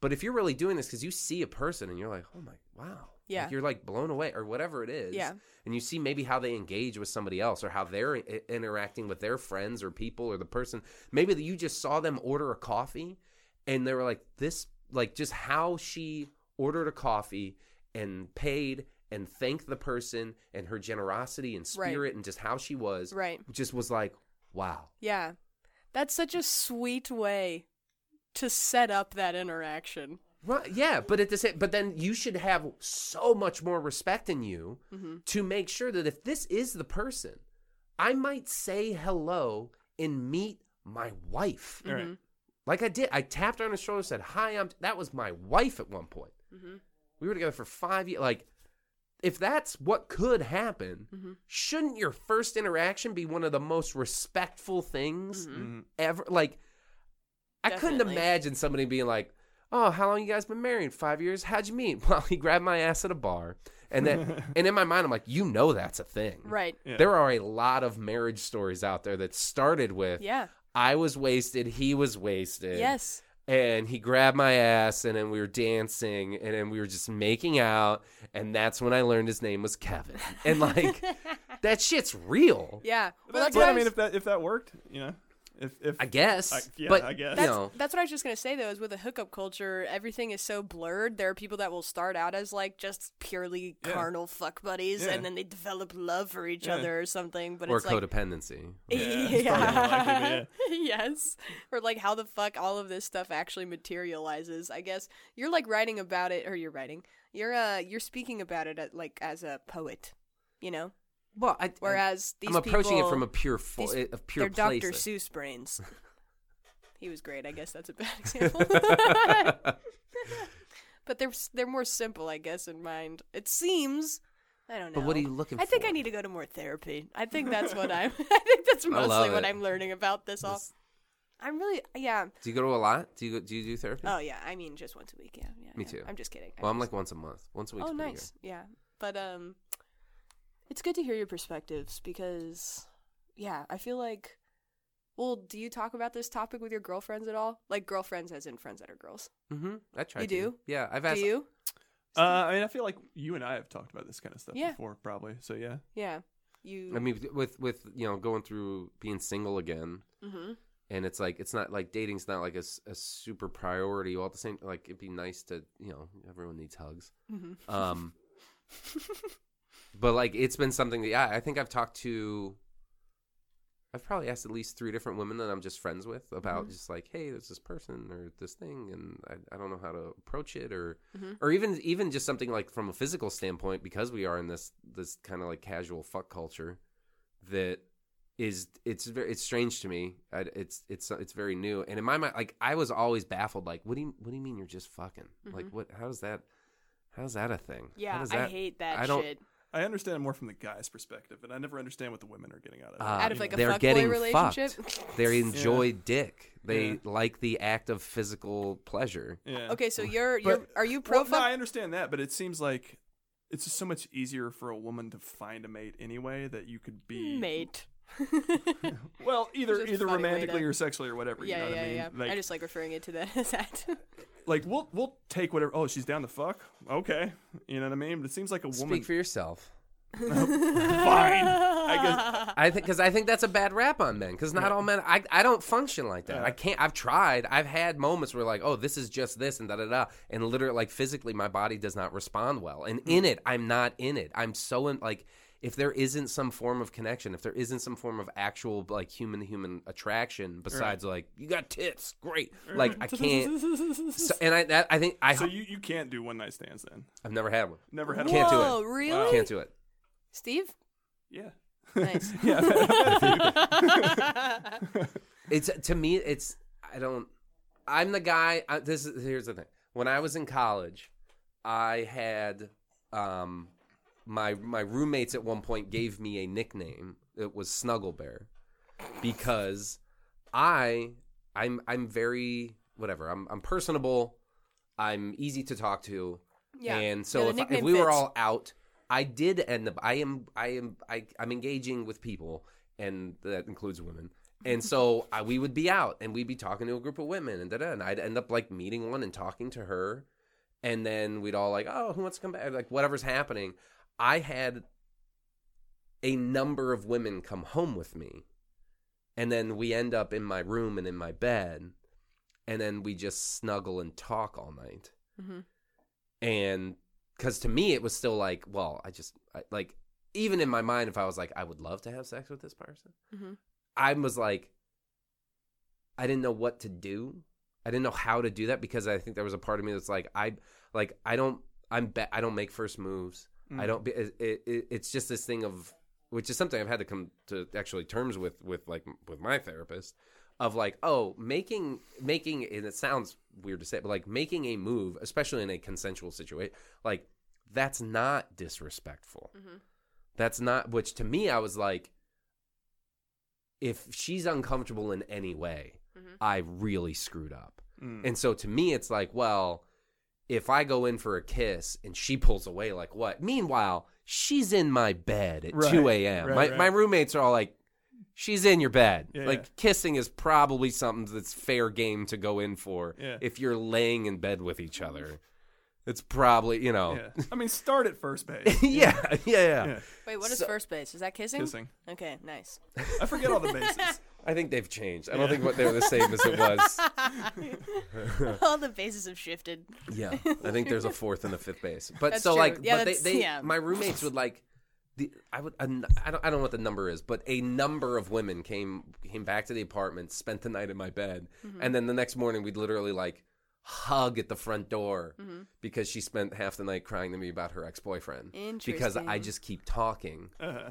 but if you're really doing this because you see a person and you're like, oh my, wow, Yeah. Like, you're like blown away or whatever it is, Yeah. and you see maybe how they engage with somebody else or how they're I- interacting with their friends or people or the person, maybe that you just saw them order a coffee, and they were like, this, like just how she ordered a coffee and paid and thanked the person and her generosity and Right. spirit and just how she was, Right. just was like, wow. Yeah. That's such a sweet way to set up that interaction. Right, yeah, but at the same, but then you should have so much more respect in you Mm-hmm. to make sure that if this is the person, I might say hello and meet my wife. All right. Like I did, I tapped her on the shoulder, said hi. I'm. That was my wife at one point. Mm-hmm. We were together for five years. Like, if that's what could happen, Mm-hmm. shouldn't your first interaction be one of the most respectful things Mhm. ever? Like, I couldn't imagine somebody being like, "Oh, how long you guys been married? Five years. How'd you meet?" Well, he grabbed my ass at a bar, and then, and in my mind, I'm like, "You know, that's a thing." Right. Yeah. There are a lot of marriage stories out there that started with, Yeah. "I was wasted, he was wasted." Yes. and he grabbed my ass and then we were dancing and then we were just making out and that's when I learned his name was Kevin. And like that shit's real. Yeah. But, Well, that's but, what I I mean, if that if that worked, you know, if if I guess. I- yeah, but I guess. you That's, know, that's what I was just gonna say though. Is with the hookup culture, everything is so blurred. There are people that will start out as like just purely Yeah. carnal fuck buddies, Yeah. and then they develop love for each Yeah. other or something. But or it's like, codependency. Yeah, it's probably yes. Or like how the fuck all of this stuff actually materializes. I guess you're like writing about it, or you're writing. You're uh you're speaking about it at, like as a poet, you know. Well, I, Whereas these I'm approaching people, it from a pure fo- these- a pure they're place. Dr. Seuss brains. he was great. I guess that's a bad example. but they're they're more simple, I guess, in mind. It seems. I don't know. But what are you looking for? I think? I need to go to more therapy. I think that's what I'm. I think that's mostly what. I'm learning about this all. I'm really, yeah. Do you go to a lot? Do you go, do you do therapy? Oh yeah. I mean, just once a week. Yeah. yeah Me yeah. too. I'm just kidding. well, I'm just- like once a month. Once a week. Oh, nice. Yeah, but um, it's good to hear your perspectives because, yeah, I feel like. Well, do you talk about this topic with your girlfriends at all? Like girlfriends, as in friends that are girls. Mm-hmm. I try. You to. do? Yeah, I've Do asked. you? uh, I mean, I feel like you and I have talked about this kind of stuff Yeah. before, probably. So yeah, Yeah. You. I mean, with with you know going through being single again, hmm and it's like it's not like dating's not like a, s- a super priority. All at the same, like it'd be nice to you know everyone needs hugs. hmm Um, but like it's been something that yeah, I think I've talked to. I've probably asked at least three different women that I'm just friends with about Mhm. just like, hey, there's this person or this thing, and I, I don't know how to approach it, or Mhm. or even even just something like from a physical standpoint, because we are in this this kind of like casual fuck culture, that is it's very it's strange to me. I, it's it's it's very new, and in my mind, like I was always baffled. Like, what do you what do you mean you're just fucking? Like, what? How does that? How's that a thing? Yeah, does I hate that I don't- shit. I understand more from the guy's perspective, and I never understand what the women are getting out of it. Uh, Out of like a they're fuckboy getting relationship. fucked. They enjoy dick. They Yeah. like the act of physical pleasure. yeah. Okay, so you're you're But- are you pro Well, no. I understand that, but it seems like it's just so much easier for a woman to find a mate anyway that you could be mate? Well, either either romantically to- or sexually or whatever. yeah, you know yeah, what I mean? yeah. Like, I just like referring it to that as that. like we'll we'll take whatever. Oh, she's down to fuck. Okay, you know what I mean. But it seems like a woman. Speak for yourself. Fine. I guess. I think because I think that's a bad rap on men. Because not all men. I I don't function like that. Yeah. I can't. I've tried. I've had moments where like, oh, this is just this and da da da, and literally like physically, my body does not respond well. And hmm. in it, I'm not in it. I'm so in like. If there isn't some form of connection, if there isn't some form of actual like human to human attraction besides like you got tits, great. Like I can't. So, and I that, I think I So you, you can't do one night stands then. I've never had one. Never had. one Can't do it. Whoa, really? Can't do it. Steve? Yeah. Nice. yeah. It's to me, it's I don't. I'm the guy. I, this is here's the thing. When I was in college, I had um my my roommates at one point gave me a nickname. It was Snuggle Bear because I I'm I'm very whatever. I'm I'm personable. I'm easy to talk to. Yeah. And so Yeah, if, if we were all out, I did end up. I am. I am. I, I'm engaging with people, and that includes women. And so I, we would be out, and we'd be talking to a group of women, and da-da, and I'd end up like meeting one and talking to her, and then we'd all like, oh, who wants to come back? Like whatever's happening. I had a number of women come home with me, and then we end up in my room and in my bed, and then we just snuggle and talk all night. Hmm and because to me it was still like well i just I, like even in my mind if i was like i would love to have sex with this person Mhm. i was like i didn't know what to do. I didn't know how to do that because i think there was a part of me that's like i like i don't i'm be- i don't make first moves i don't be it, it, it- it's just this thing of which is something i've had to come to actually terms with with like with my therapist of like oh making making and it sounds weird to say but like making a move especially in a consensual situation like that's not disrespectful Mhm. that's not which to me i was like if she's uncomfortable in any way Mhm. i really screwed up Mm. and so to me it's like well if i go in for a kiss and she pulls away like what meanwhile she's in my bed at Right, 2 a.m right, my, right. my roommates are all like she's in your bed Yeah, like yeah. kissing is probably something that's fair game to go in for Yeah. if you're laying in bed with each other it's probably you know Yeah. I mean, start at first base. yeah, yeah, yeah, Yeah. Wait, what is So- first base? Is that kissing? Kissing. Okay, nice. I forget all the bases. I think they've changed. I don't think what they're the same as it was. All the bases have shifted. Yeah, I think there's a fourth and a fifth base. But That's so true. like, Yeah, but they, that's- they yeah. my roommates would like the I would a n- I don't I don't know what the number is, but a number of women came came back to the apartment, spent the night in my bed, Mm-hmm. and then the next morning we'd literally like hug at the front door Mm-hmm. because she spent half the night crying to me about her ex boyfriend because I Interesting. just keep talking Uh,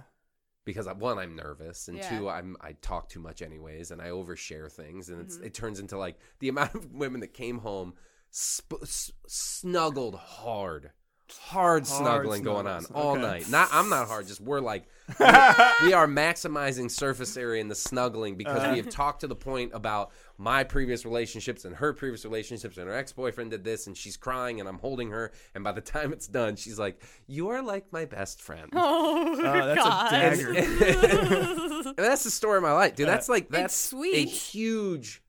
because one I'm nervous and Yeah. two I'm I talk too much anyways and I overshare things and it's Mm-hmm. it turns into like the amount of women that came home sp- s- snuggled hard hard, snuggling going on all okay. night not I'm not hard just we're like we, we are maximizing surface area in the snuggling because Uh-huh. we have talked to the point about my previous relationships and her previous relationships and her ex-boyfriend did this and she's crying and I'm holding her and by the time it's done she's like you are like my best friend Oh, oh, that's God. a dagger. and that's the story of my life, dude. That's uh, like that's sweet. a huge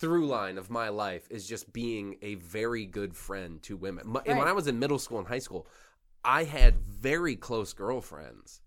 through line of my life is just being a very good friend to women. My- And when I was in middle school and high school, I had very close girlfriends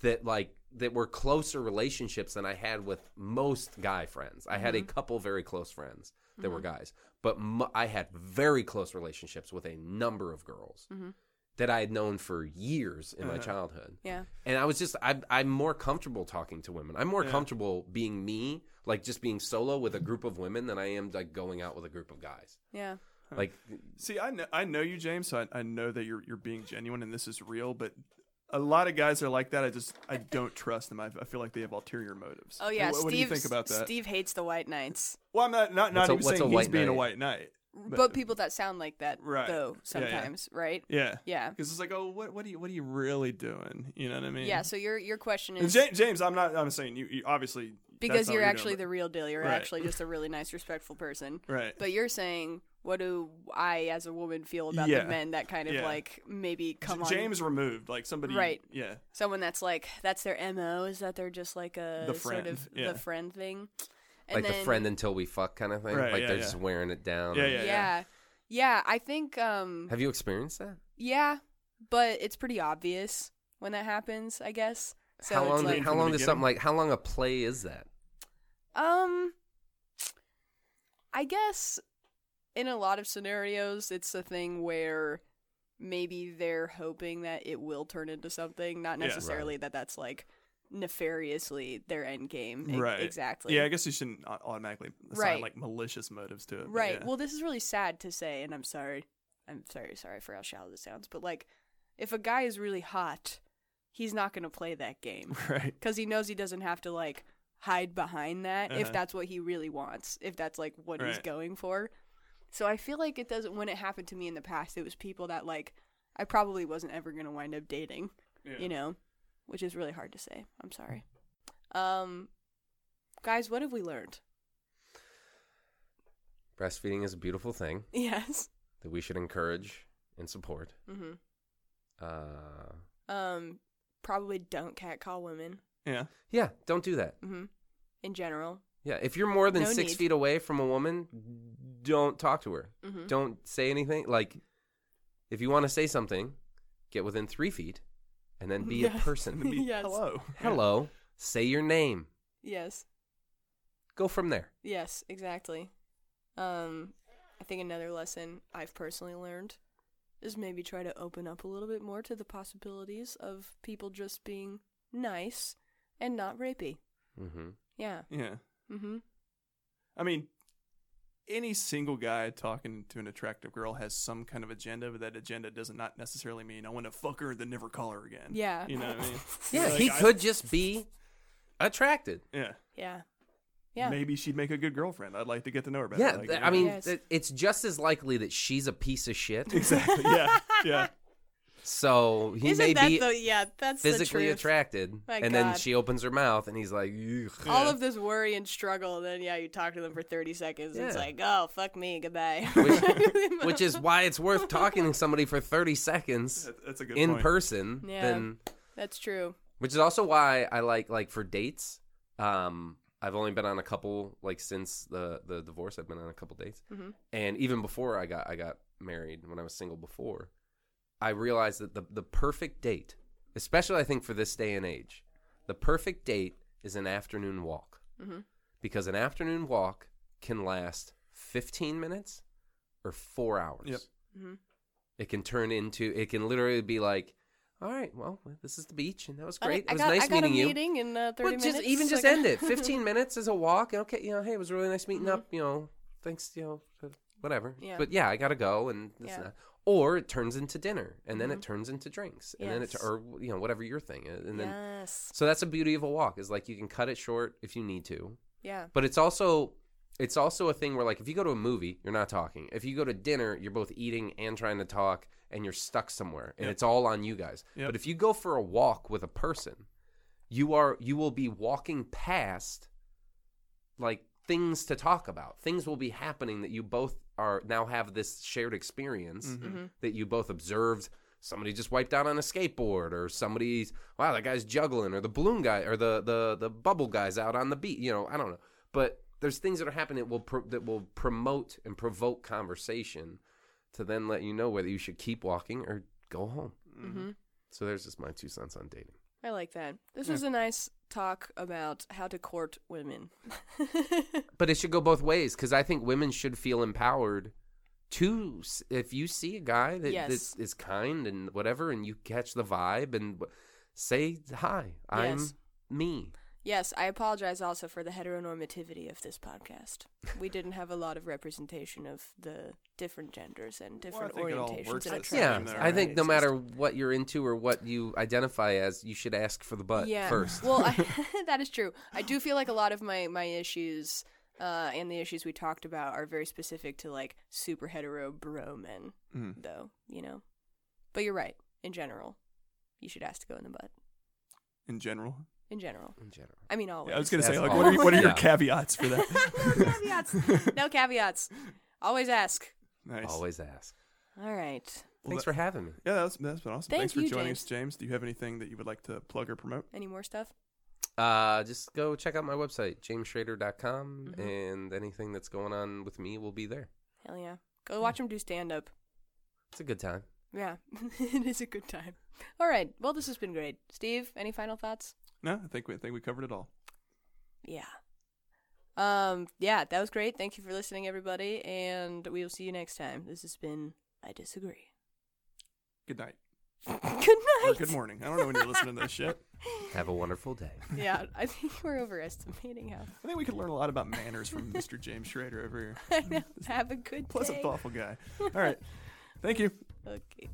that like that were closer relationships than I had with most guy friends. I had a mm-hmm. couple very close friends that were mm-hmm. guys, but m- I had very close relationships with a number of girls mm-hmm. that I had known for years in my uh-huh. childhood. Yeah. And I was just I'm I'm more comfortable talking to women. I'm more comfortable being me, like just being solo with a group of women than I am like going out with a group of guys. Yeah. Like See, I know, I know you, James, so I, I know that you're you're being genuine and this is real. But a lot of guys are like that. I just I don't trust them. I, I feel like they have ulterior motives. Oh yeah, What, Steve. what do you think about that? Steve hates the white knights, Well, I'm not not, not What's a- even what's a saying he's white being a white knight. but, people that sound like that Right. though Yeah, yeah. sometimes, right? Yeah, Yeah. because it's like, oh, what what are you what are you really doing? You know what I mean? Yeah. So your your question is James, James, I'm not. I'm saying you. you obviously because that's not you're actually doing, the real deal. You're Right. actually just a really nice, respectful person. right. But you're saying, what do I, as a woman, feel about Yeah. the men that kind of Yeah. like maybe come J- on James removed like somebody. Right. Yeah. someone that's like that's their mo is that they're just like a The sort of yeah. the friend thing. And like then, the friend until we fuck kind of thing. Right, like yeah, they're yeah. just wearing it down. Yeah, and- yeah, Yeah. yeah, I think um Have you experienced that? yeah, but it's pretty obvious when that happens. I guess. So how long? like how long does something like? How long a play is that? Um, I guess in a lot of scenarios, it's a thing where maybe they're hoping that it will turn into something, not Yeah. necessarily that that's like nefariously their end game. Right. Exactly. Yeah, I guess you shouldn't automatically assign Right. like malicious motives to it. Right. yeah. Well, this is really sad to say, and I'm sorry. I'm sorry, sorry for how shallow this sounds, but like, if a guy is really hot, he's not going to play that game right. because he knows he doesn't have to like hide behind that if Uh-huh. that's what he really wants, if that's like what he's going for. So I feel like it doesn't. When it happened to me in the past, it was people that like I probably wasn't ever going to wind up dating, Yeah. you know, which is really hard to say. I'm sorry. Um, guys, what have we learned? Breastfeeding is a beautiful thing Yes. that we should encourage and support. Mm-hmm. Uh, Um, probably don't catcall women. Yeah. yeah, don't do that. Mm-hmm. In general. Yeah, if you're more than No six need. feet away from a woman, don't talk to her. Mm-hmm. Don't say anything. Like, if you want to say something, get within three feet, and then be Yes. a person. Be- Yes. Hello. Hello, say your name. Yes. Go from there. Yes, exactly. Um, I think another lesson I've personally learned is maybe try to open up a little bit more to the possibilities of people just being nice and not rapey. hmm Yeah. Yeah. Mm-hmm. I mean, any single guy talking to an attractive girl has some kind of agenda, but that agenda does not necessarily mean I want to fuck her and then never call her again. Yeah. You know what I mean? Yeah, Like, he I- could just be attracted. Yeah. Yeah. Yeah. Maybe she'd make a good girlfriend. I'd like to get to know her better. Yeah, Like, th- you I know? mean, Yes. th- it's just as likely that she's a piece of shit. exactly. Yeah. Yeah. So he Isn't may that be the yeah? That's physically truth. attracted, My and then she opens her mouth, and he's like, "Ugh." All of this worry and struggle, and then yeah, you talk to them for thirty seconds. It's like, oh fuck me, goodbye. Which- which is why it's worth talking to somebody for 30 seconds That's a good in point. person. Yeah. Then, that's true. which is also why I like like for dates. Um, I've only been on a couple like since the the divorce. I've been on a couple dates, Mhm. and even before I got I got married when I was single before, I realized that the the perfect date, especially I think for this day and age, the perfect date is an afternoon walk Mhm. because an afternoon walk can last 15 minutes or four hours. Yep. Mhm. It can turn into, it can literally be like, all right, well, this is the beach, and that was great. I, it was got, nice I got meeting a you. meeting in uh, thirty Well, minutes. just even just Like- end it. 15 minutes is a walk. Okay, you know, hey, it was really nice meeting Mhm. up. You know, thanks, you know, whatever. Yeah. But yeah, I gotta go, and this Yeah. and that. Or it turns into dinner, and then Mhm. it turns into drinks, and then it or you know whatever your thing is, and then yes. so that's the beauty of a walk is like you can cut it short if you need to, Yeah. but it's also it's also a thing where like if you go to a movie, you're not talking. If you go to dinner, you're both eating and trying to talk, and you're stuck somewhere, and Yep. it's all on you guys. Yep. But if you go for a walk with a person, you are you will be walking past like things to talk about. Things will be happening that you both are now have this shared experience Mhm. Mm-hmm. that you both observed. Somebody just wiped out on a skateboard, or somebody's wow, that guy's juggling, or the balloon guy, or the the the bubble guys out on the beat. You know, I don't know, but there's things that are happening that will pro- that will promote and provoke conversation to then let you know whether you should keep walking or go home. Mm-hmm. So there's just my two cents on dating. I like that. This Yeah. was a nice talk about how to court women. But it should go both ways because I think women should feel empowered to if you see a guy that, Yes. that is kind and whatever, and you catch the vibe and say hi, I'm me. Yes, I apologize also for the heteronormativity of this podcast. We didn't have a lot of representation of the different genders and different think it all orientations works and the same Yeah, there, I right? think no matter what you're into or what you identify as, you should ask for the butt yeah. first. well, I, that is true. I do feel like a lot of my my issues uh, and the issues we talked about are very specific to like super hetero bro men, Mm. though. You know, but you're right. In general, you should ask to go in the butt. In general, In general, in general. I mean always. yeah, I was gonna say like, what are what are your Yeah. caveats for that? caveats. No caveats. Always ask. nice. Always ask. All right. Well, Thanks that- for having me. Yeah, that's that's been awesome. Thank Thanks for you, joining James. us, James. Do you have anything that you would like to plug or promote? Any more stuff? Uh, just go check out my website, jamesschrader.com, Mhm. and anything that's going on with me will be there. Hell yeah. Go watch him do stand up. It's a good time. Yeah, it is a good time. All right. Well, this has been great. Steve, any final thoughts? No, I think we I think we covered it all. Yeah. Um, yeah, that was great. Thank you for listening, everybody, and we will see you next time. This has been I Disagree. Good night good or night. good morning. I don't know when you're listening to this shit. Have a wonderful day. Yeah, I think we're overestimating how. I think we could learn a lot about manners from Mr. James Schrader over here. I know. Have a good Pleasant, day. thoughtful guy. All right. Thank you. Okay.